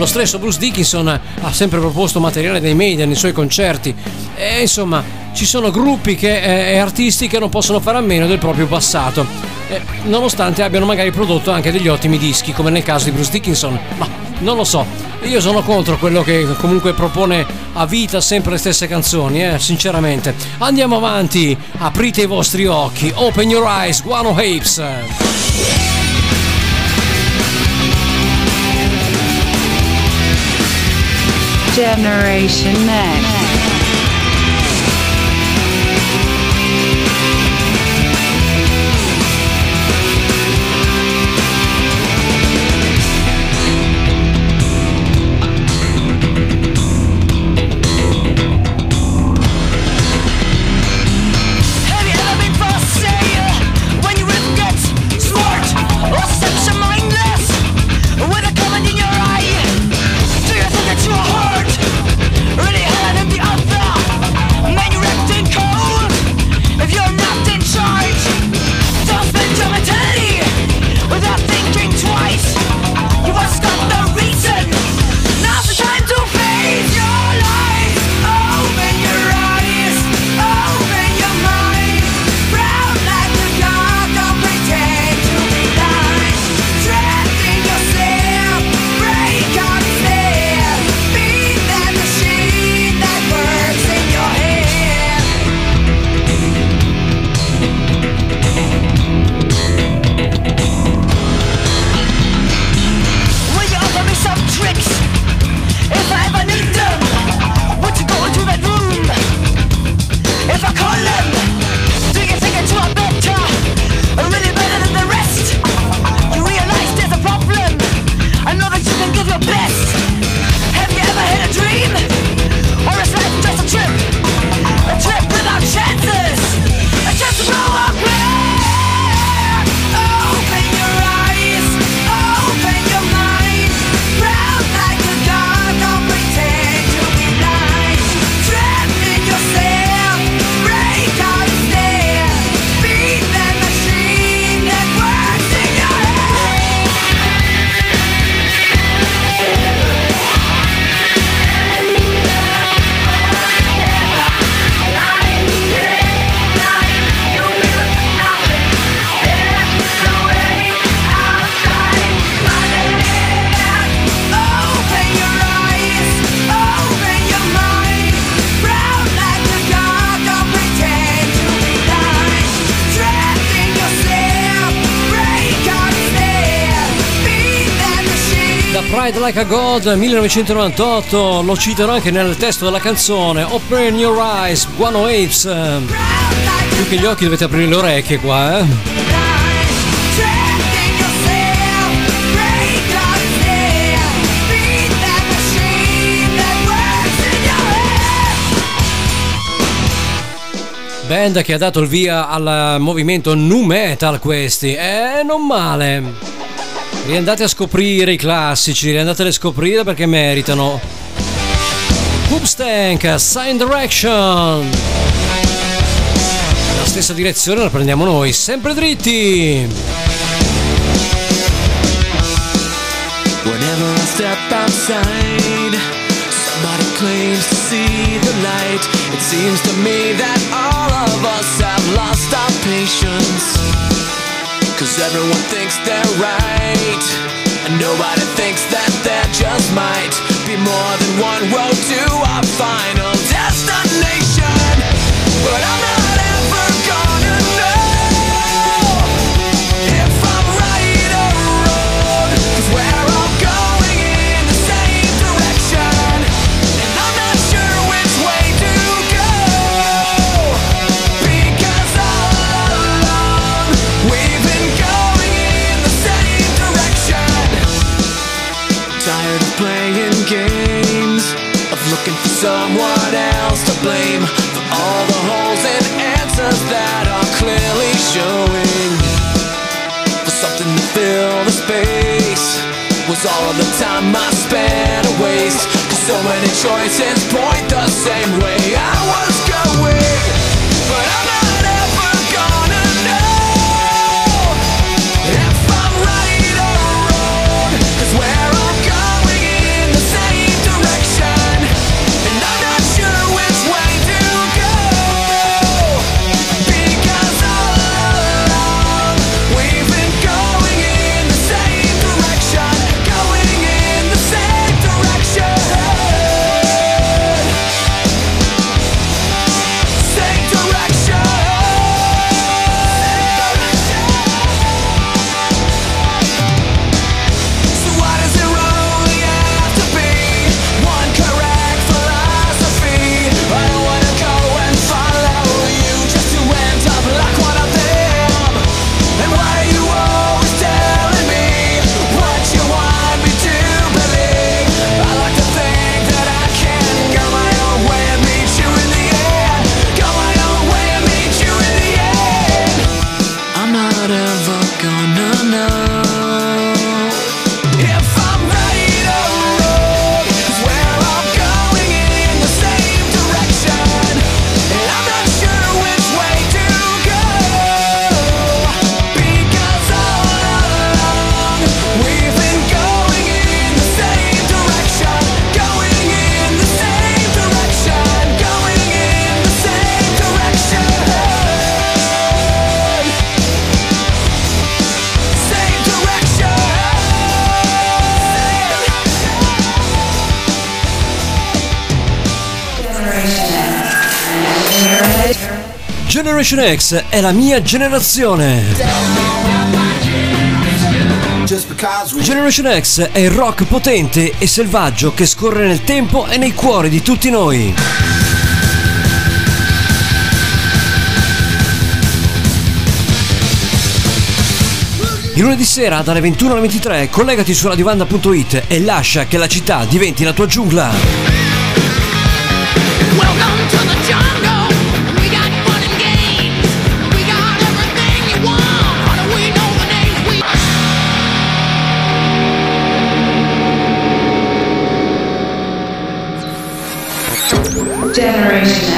Lo stesso Bruce Dickinson ha sempre proposto materiale dei media nei suoi concerti. E insomma ci sono gruppi che, eh, e artisti che non possono fare a meno del proprio passato, eh, nonostante abbiano magari prodotto anche degli ottimi dischi come nel caso di Bruce Dickinson, ma non lo so, io sono contro quello che comunque propone a vita sempre le stesse canzoni, eh, sinceramente. Andiamo avanti, aprite i vostri occhi, open your eyes, Guano Apes. Generation Next. Like a God 1998 lo citano anche nel testo della canzone Open Your Eyes, Guano Apes. Più che gli occhi dovete aprire le orecchie qua, eh. Band che ha dato il via al movimento nu metal questi. Eh, non male. Riandate a scoprire i classici, riandate a scoprire perché meritano. Hoopstank, Sign Direction. La stessa direzione la prendiamo noi, sempre dritti. Whenever I step outside, somebody claims to see the light. It seems to me that all of us have lost our patience. Everyone thinks they're right. And nobody thinks that there just might be more than one road to our final destination. But I'm not someone else to blame for all the holes and answers that are clearly showing. For something to fill the space was all of the time I spent a waste. Cause so many choices point the same way. I was. Generation X è la mia generazione. Generation X è il rock potente e selvaggio che scorre nel tempo e nei cuori di tutti noi. Il lunedì sera dalle 21 alle 23 collegati su radiovanda.it e lascia che la città diventi la tua giungla. generation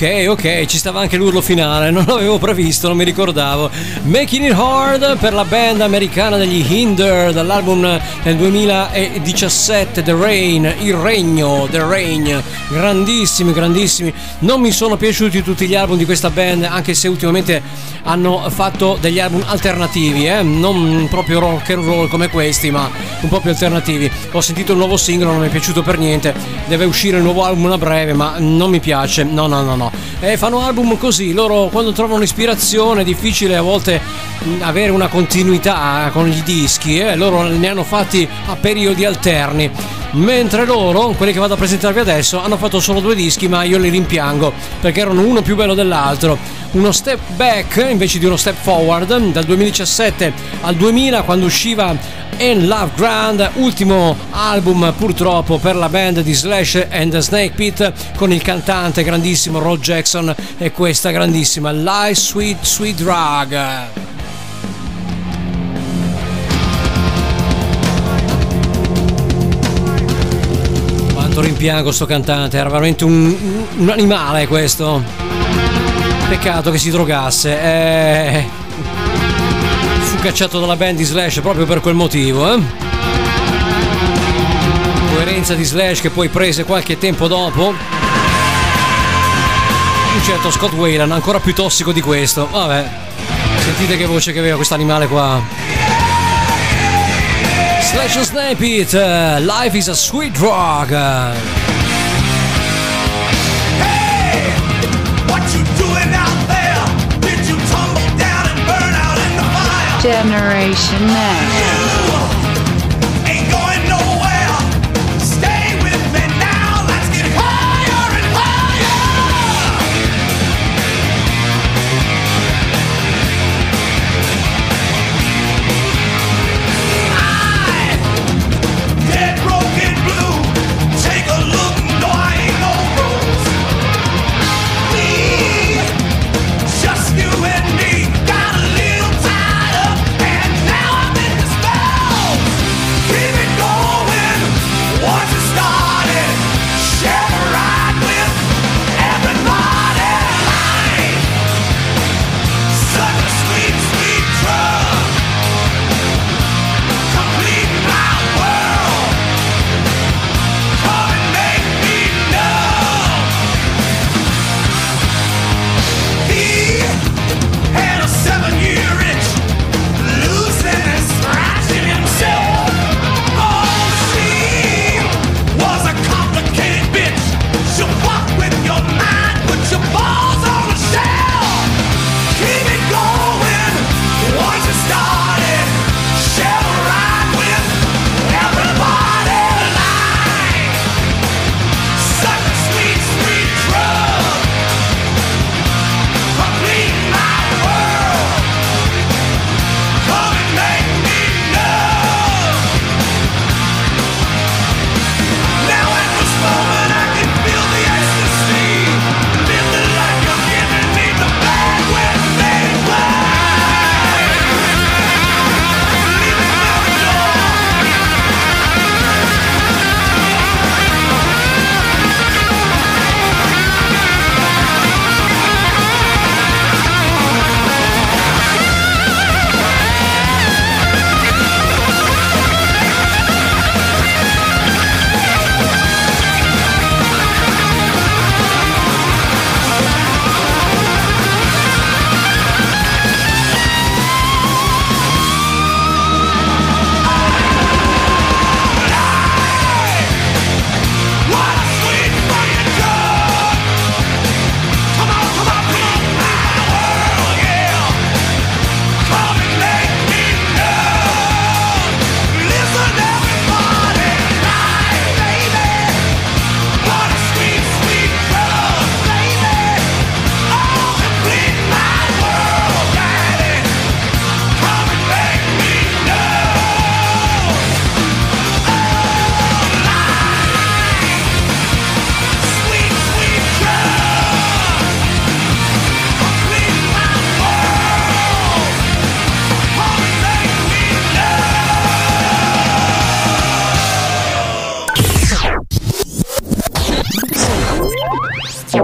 ok, ok, ci stava anche l'urlo finale, non l'avevo previsto, non mi ricordavo. Making It Hard per la band americana degli Hinder dall'album del 2017 The Rain, Il Regno, The Rain, grandissimi, grandissimi. Non mi sono piaciuti tutti gli album di questa band, anche se ultimamente hanno fatto degli album alternativi, eh? non proprio rock and roll come questi, ma un po' più alternativi. Ho sentito il nuovo singolo, non mi è piaciuto per niente. Deve uscire il nuovo album a breve, ma non mi piace. No, no, no, no. E fanno album così, loro quando trovano ispirazione è difficile a volte mh, avere una continuità con gli dischi, eh? loro ne hanno fatti a periodi alterni. Mentre loro, quelli che vado a presentarvi adesso, hanno fatto solo due dischi, ma io li rimpiango perché erano uno più bello dell'altro. Uno step back invece di uno step forward dal 2017 al 2000 quando usciva In Love Grand, ultimo album purtroppo per la band di Slash and Snake Pit con il cantante grandissimo Rod Jackson e questa grandissima Life Sweet Sweet Drug. Quanto rimpiango sto cantante, era veramente un, un animale questo. Peccato che si drogasse. Eh, fu cacciato dalla band di Slash proprio per quel motivo, eh. Coerenza di Slash che poi prese qualche tempo dopo. Un certo Scott Wayland, ancora più tossico di questo. Vabbè. Sentite che voce che aveva quest'animale qua. Slash and Snap It, Life is a Sweet Drug. Next. Just you and me got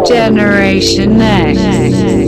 Generation X.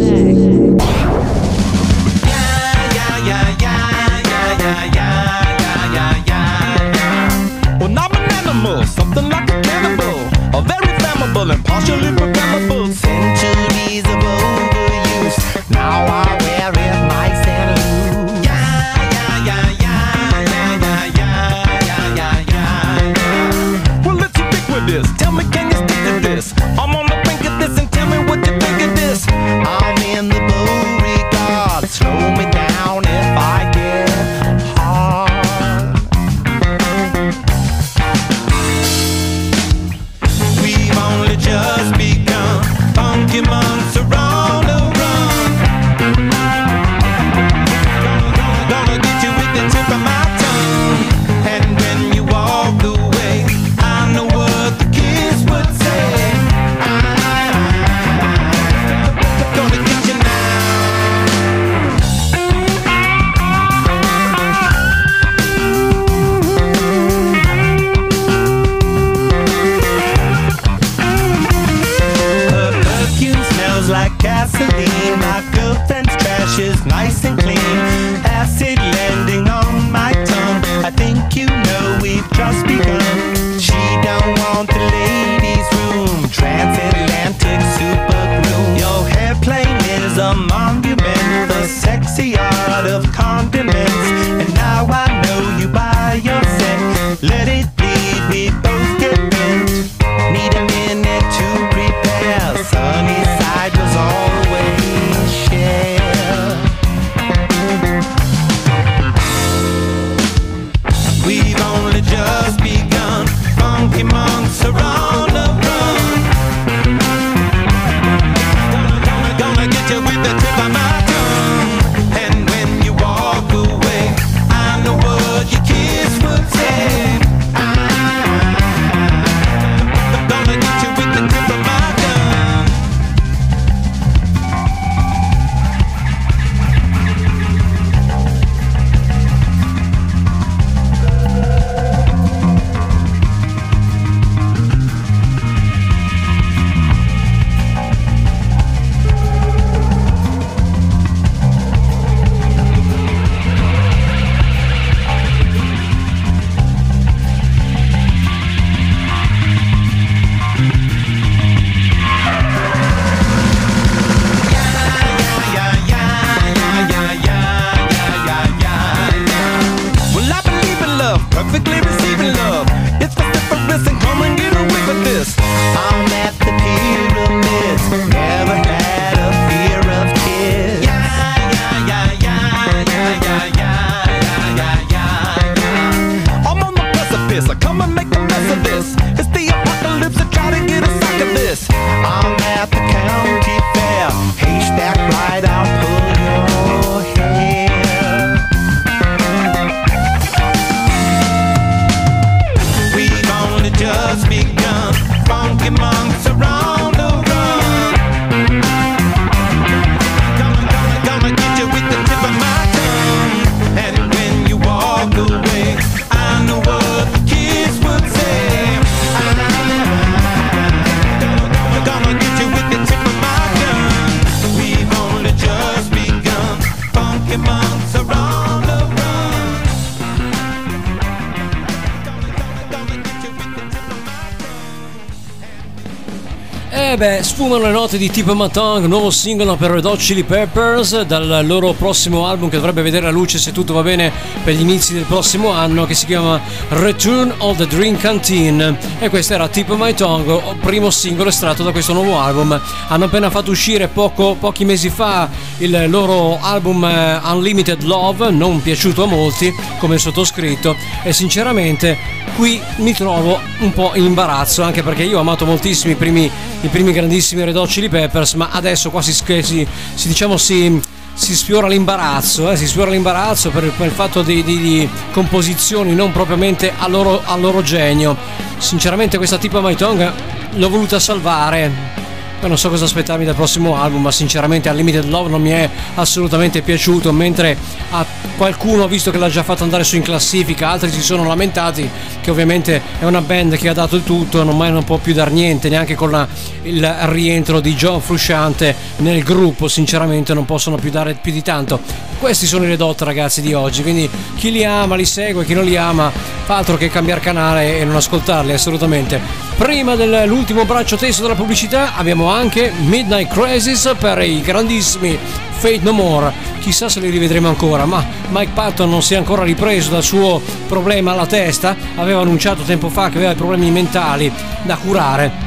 Sfumano le note di Tip Matang, nuovo singolo per Red Hot Chili Peppers dal loro prossimo album che dovrebbe vedere la luce se tutto va bene per gli inizi del prossimo anno che si chiama Return of the Dream Canteen e questo era Tip My Tongue, primo singolo estratto da questo nuovo album. Hanno appena fatto uscire poco, pochi mesi fa il loro album eh, Unlimited Love, non piaciuto a molti come sottoscritto e sinceramente qui mi trovo un po' in imbarazzo anche perché io ho amato moltissimo i primi, i primi grandissimi grandissimi Red Hot Chili Peppers, ma adesso qua si, si, si diciamo si, si sfiora l'imbarazzo, eh, si sfiora l'imbarazzo per, per il fatto di, di, di, composizioni non propriamente al loro, al loro genio. Sinceramente questa tipa My Tongue l'ho voluta salvare non so cosa aspettarmi dal prossimo album, ma sinceramente Unlimited Love non mi è assolutamente piaciuto, mentre a qualcuno ho visto che l'ha già fatto andare su in classifica, altri si sono lamentati che ovviamente è una band che ha dato il tutto, non non può più dar niente, neanche con la, il rientro di John Frusciante nel gruppo, sinceramente non possono più dare più di tanto. Questi sono i Redot ragazzi di oggi, quindi chi li ama li segue, chi non li ama fa altro che cambiare canale e non ascoltarli assolutamente. Prima dell'ultimo braccio testo della pubblicità abbiamo anche Midnight Crisis per i grandissimi Fate No More. Chissà se li rivedremo ancora, ma Mike Patton non si è ancora ripreso dal suo problema alla testa. Aveva annunciato tempo fa che aveva problemi mentali da curare.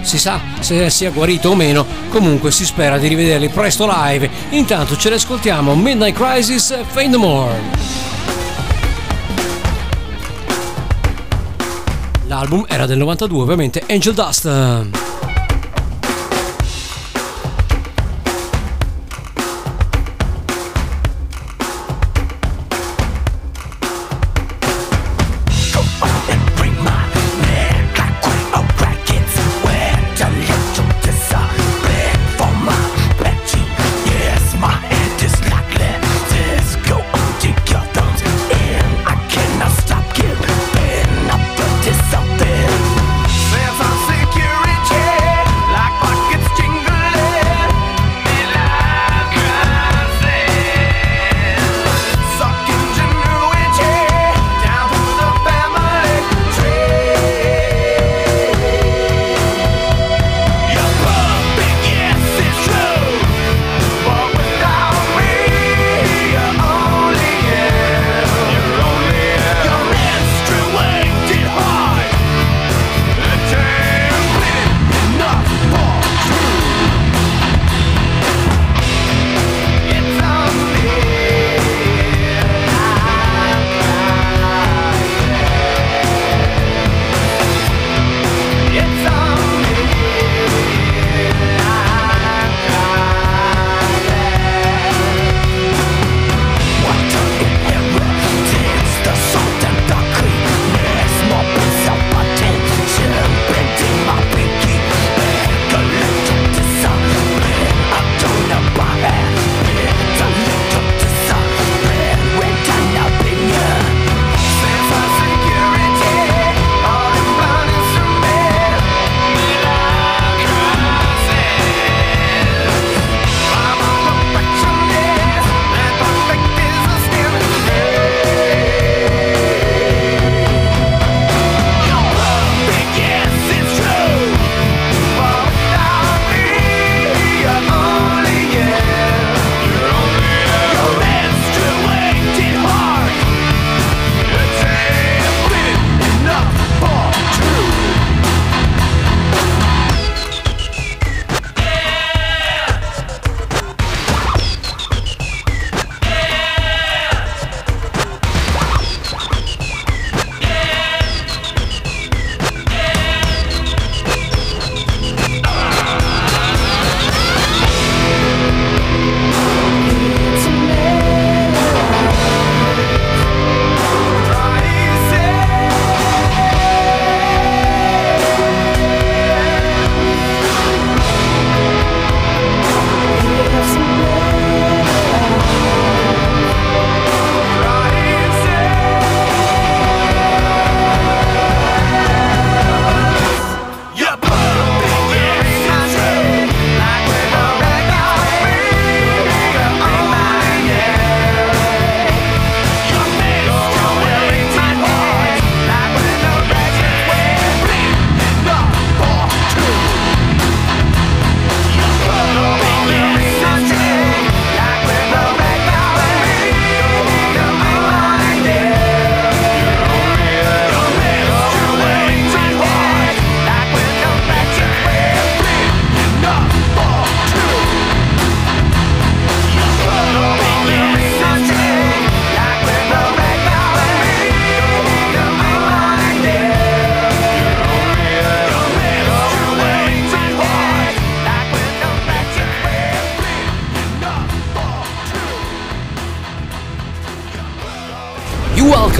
Si sa se sia guarito o meno, comunque si spera di rivederli presto live. Intanto ce li ascoltiamo Midnight Crisis Fate No More. L'album era del 92, ovviamente Angel Dust.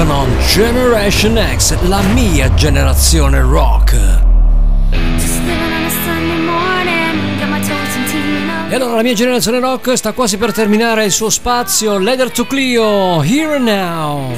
Rock Generation X, la mia generazione rock. E allora la mia generazione rock sta quasi per terminare il suo spazio, Leather to Clio, Here and Now.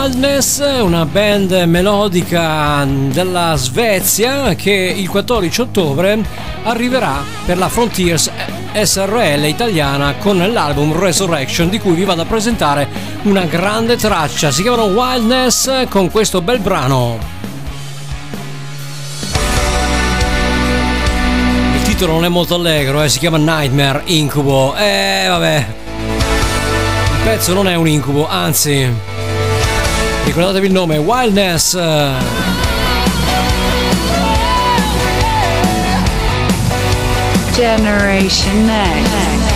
Wildness, una band melodica della Svezia che il 14 ottobre arriverà per la Frontiers SRL italiana con l'album Resurrection di cui vi vado a presentare una grande traccia. Si chiamano Wildness con questo bel brano. Il titolo non è molto allegro, eh? si chiama Nightmare Incubo. E eh, vabbè. Il pezzo non è un incubo, anzi... Ricordatevi il nome, Wildness. Generation Next.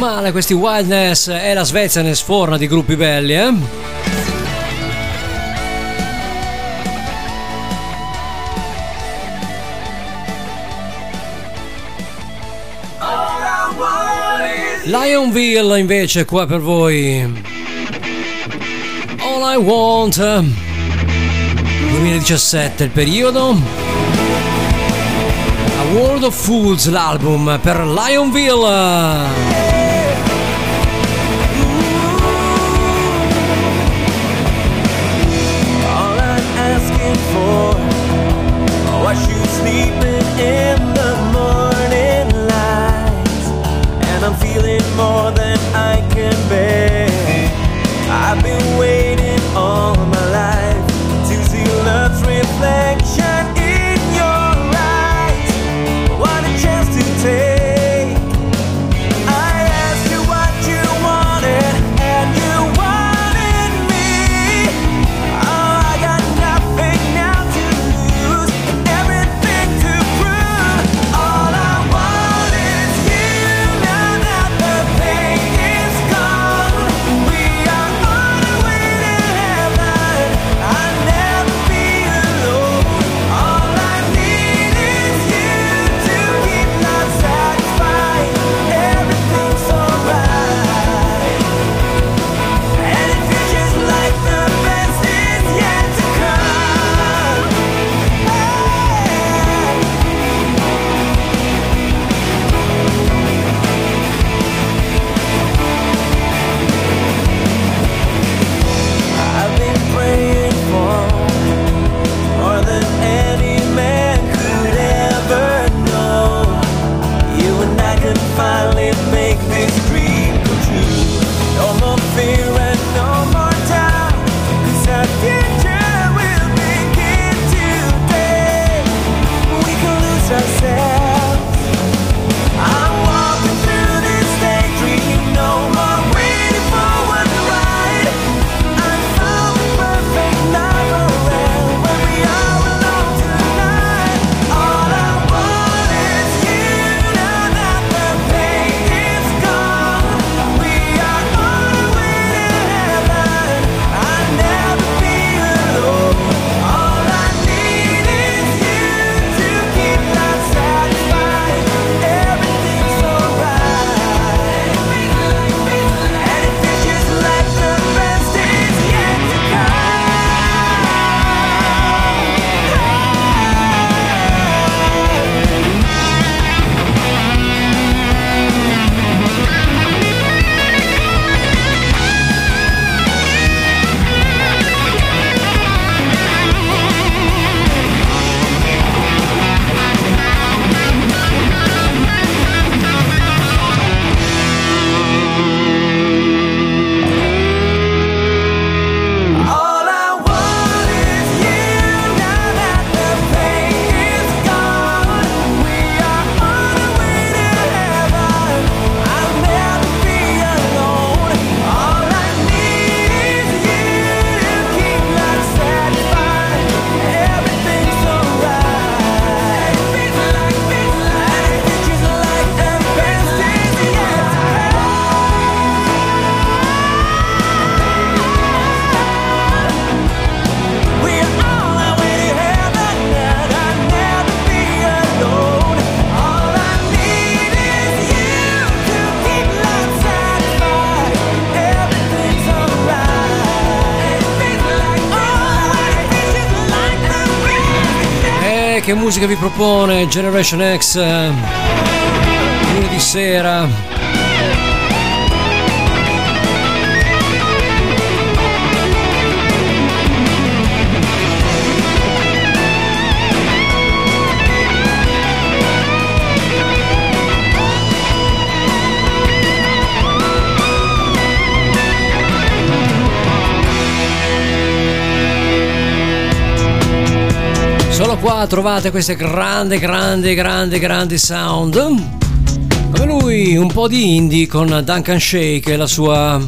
male questi Wildness e la Svezia ne sforna di gruppi belli, eh? Lionville invece qua per voi. All I Want eh. 2017 il periodo. A World of Fools l'album per Lionville. sleeping in the morning light And I'm feeling more than I can bear. I've been waiting all my musica vi propone Generation X eh, lunedì sera. Solo qua trovate questo grande, grande, grande, grande sound. Come lui, un po' di indie con Duncan Shake e la sua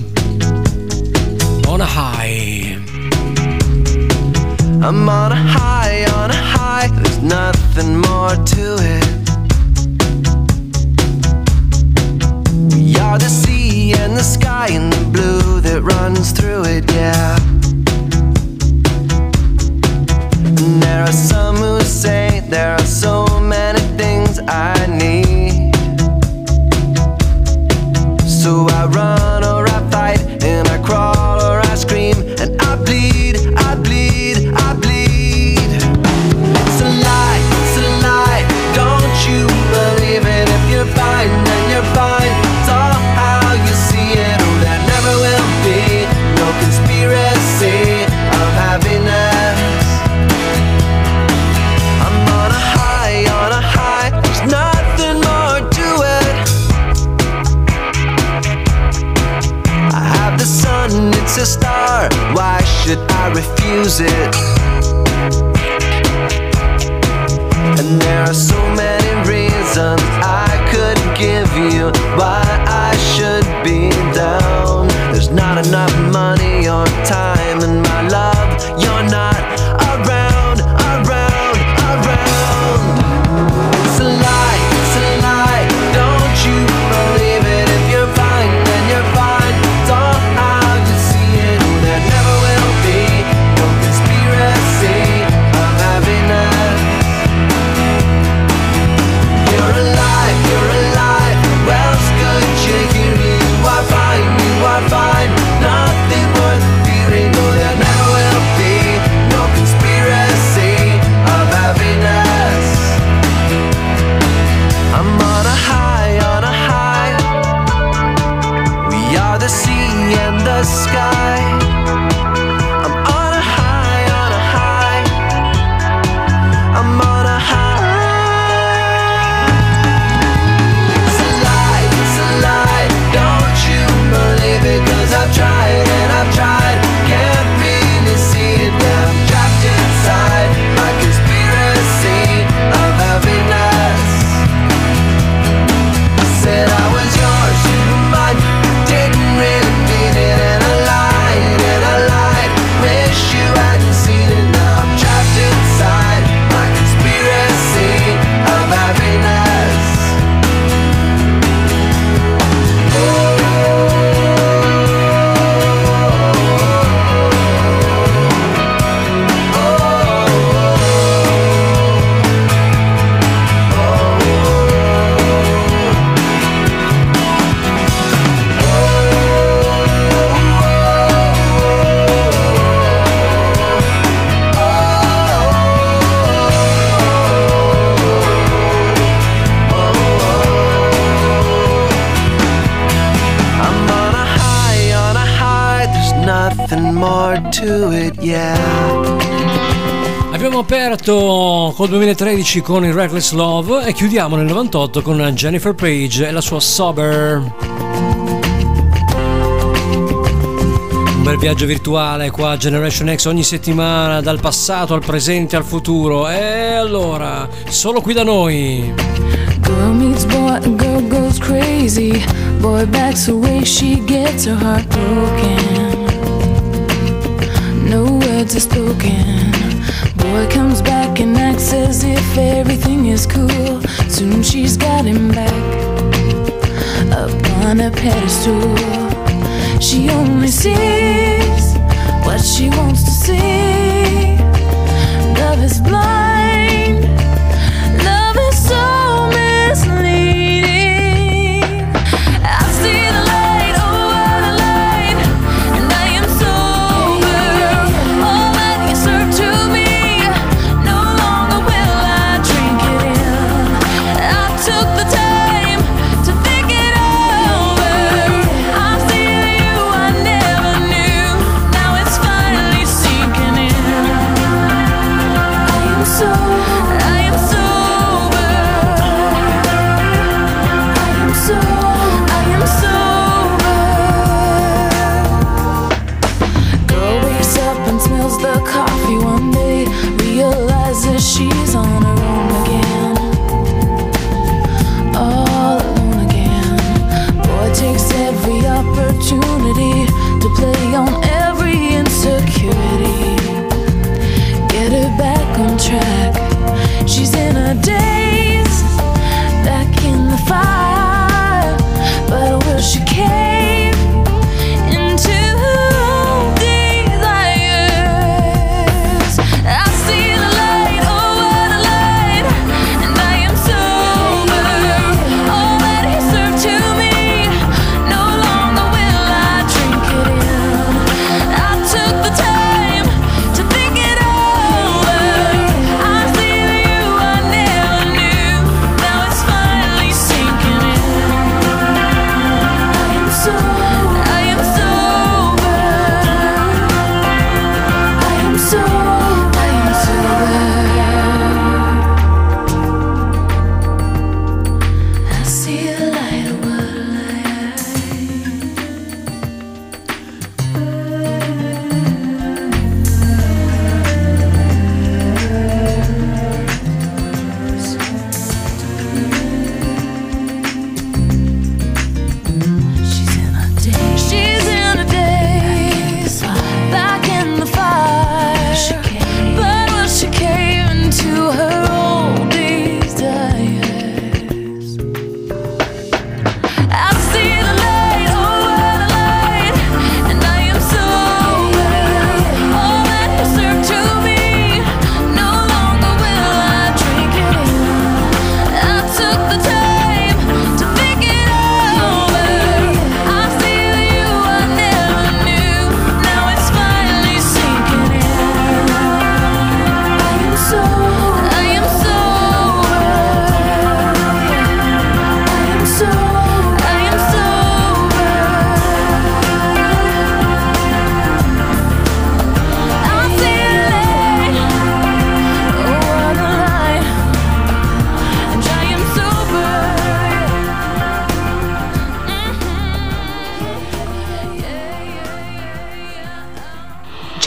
On a High. I'm on a high, on a high, there's nothing more to it. We are the sea and the sky and the blue that runs through it, yeah. some who say there are so many things I need. So Col 2013 con il Reckless Love e chiudiamo nel 98 con Jennifer Page e la sua Sober. Un bel viaggio virtuale qua a Generation X ogni settimana, dal passato al presente al futuro. E allora, solo qui da noi. Girl meets boy and girl goes crazy. Boy backs away, she gets her heart broken. No words are spoken. Boy comes back. As if everything is cool. Soon she's got him back up on a pedestal. She only sees what she wants to see.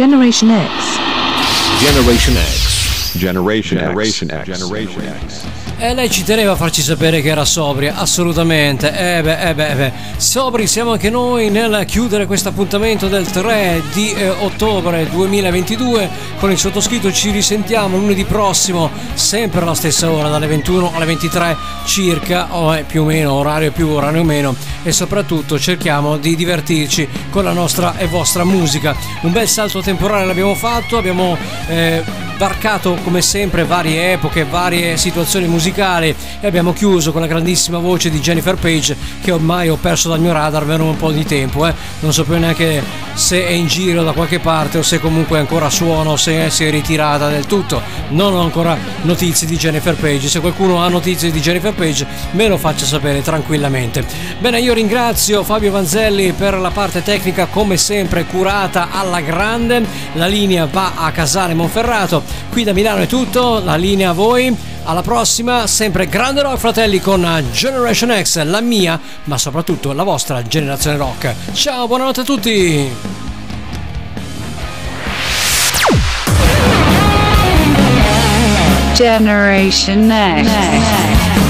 Generation X. Generation X. Generation Generation X. Generation X. E lei ci teneva a farci sapere che era sobria, assolutamente. Eh beh, eh beh, eh beh. Sobri siamo anche noi nel chiudere questo appuntamento del 3 di eh, ottobre 2022. Con il sottoscritto ci risentiamo lunedì prossimo, sempre alla stessa ora, dalle 21 alle 23 circa, o eh, più o meno, orario più, orario meno. E soprattutto cerchiamo di divertirci con la nostra e vostra musica. Un bel salto temporale l'abbiamo fatto, abbiamo... varcato come sempre varie epoche, varie situazioni musicali e abbiamo chiuso con la grandissima voce di Jennifer Page che ormai ho perso dal mio radar per un po' di tempo, eh. non più neanche se è in giro da qualche parte o se comunque ancora suona o se si è ritirata del tutto. Non ho ancora notizie di Jennifer Page, se qualcuno ha notizie di Jennifer Page me lo faccia sapere tranquillamente. Bene, io ringrazio Fabio Vanzelli per la parte tecnica come sempre curata alla grande, la linea va a Casale Monferrato. Qui da Milano è tutto, la linea a voi. Alla prossima, sempre grande rock fratelli con Generation X, la mia, ma soprattutto la vostra generazione rock. Ciao, buonanotte a tutti! Generation X.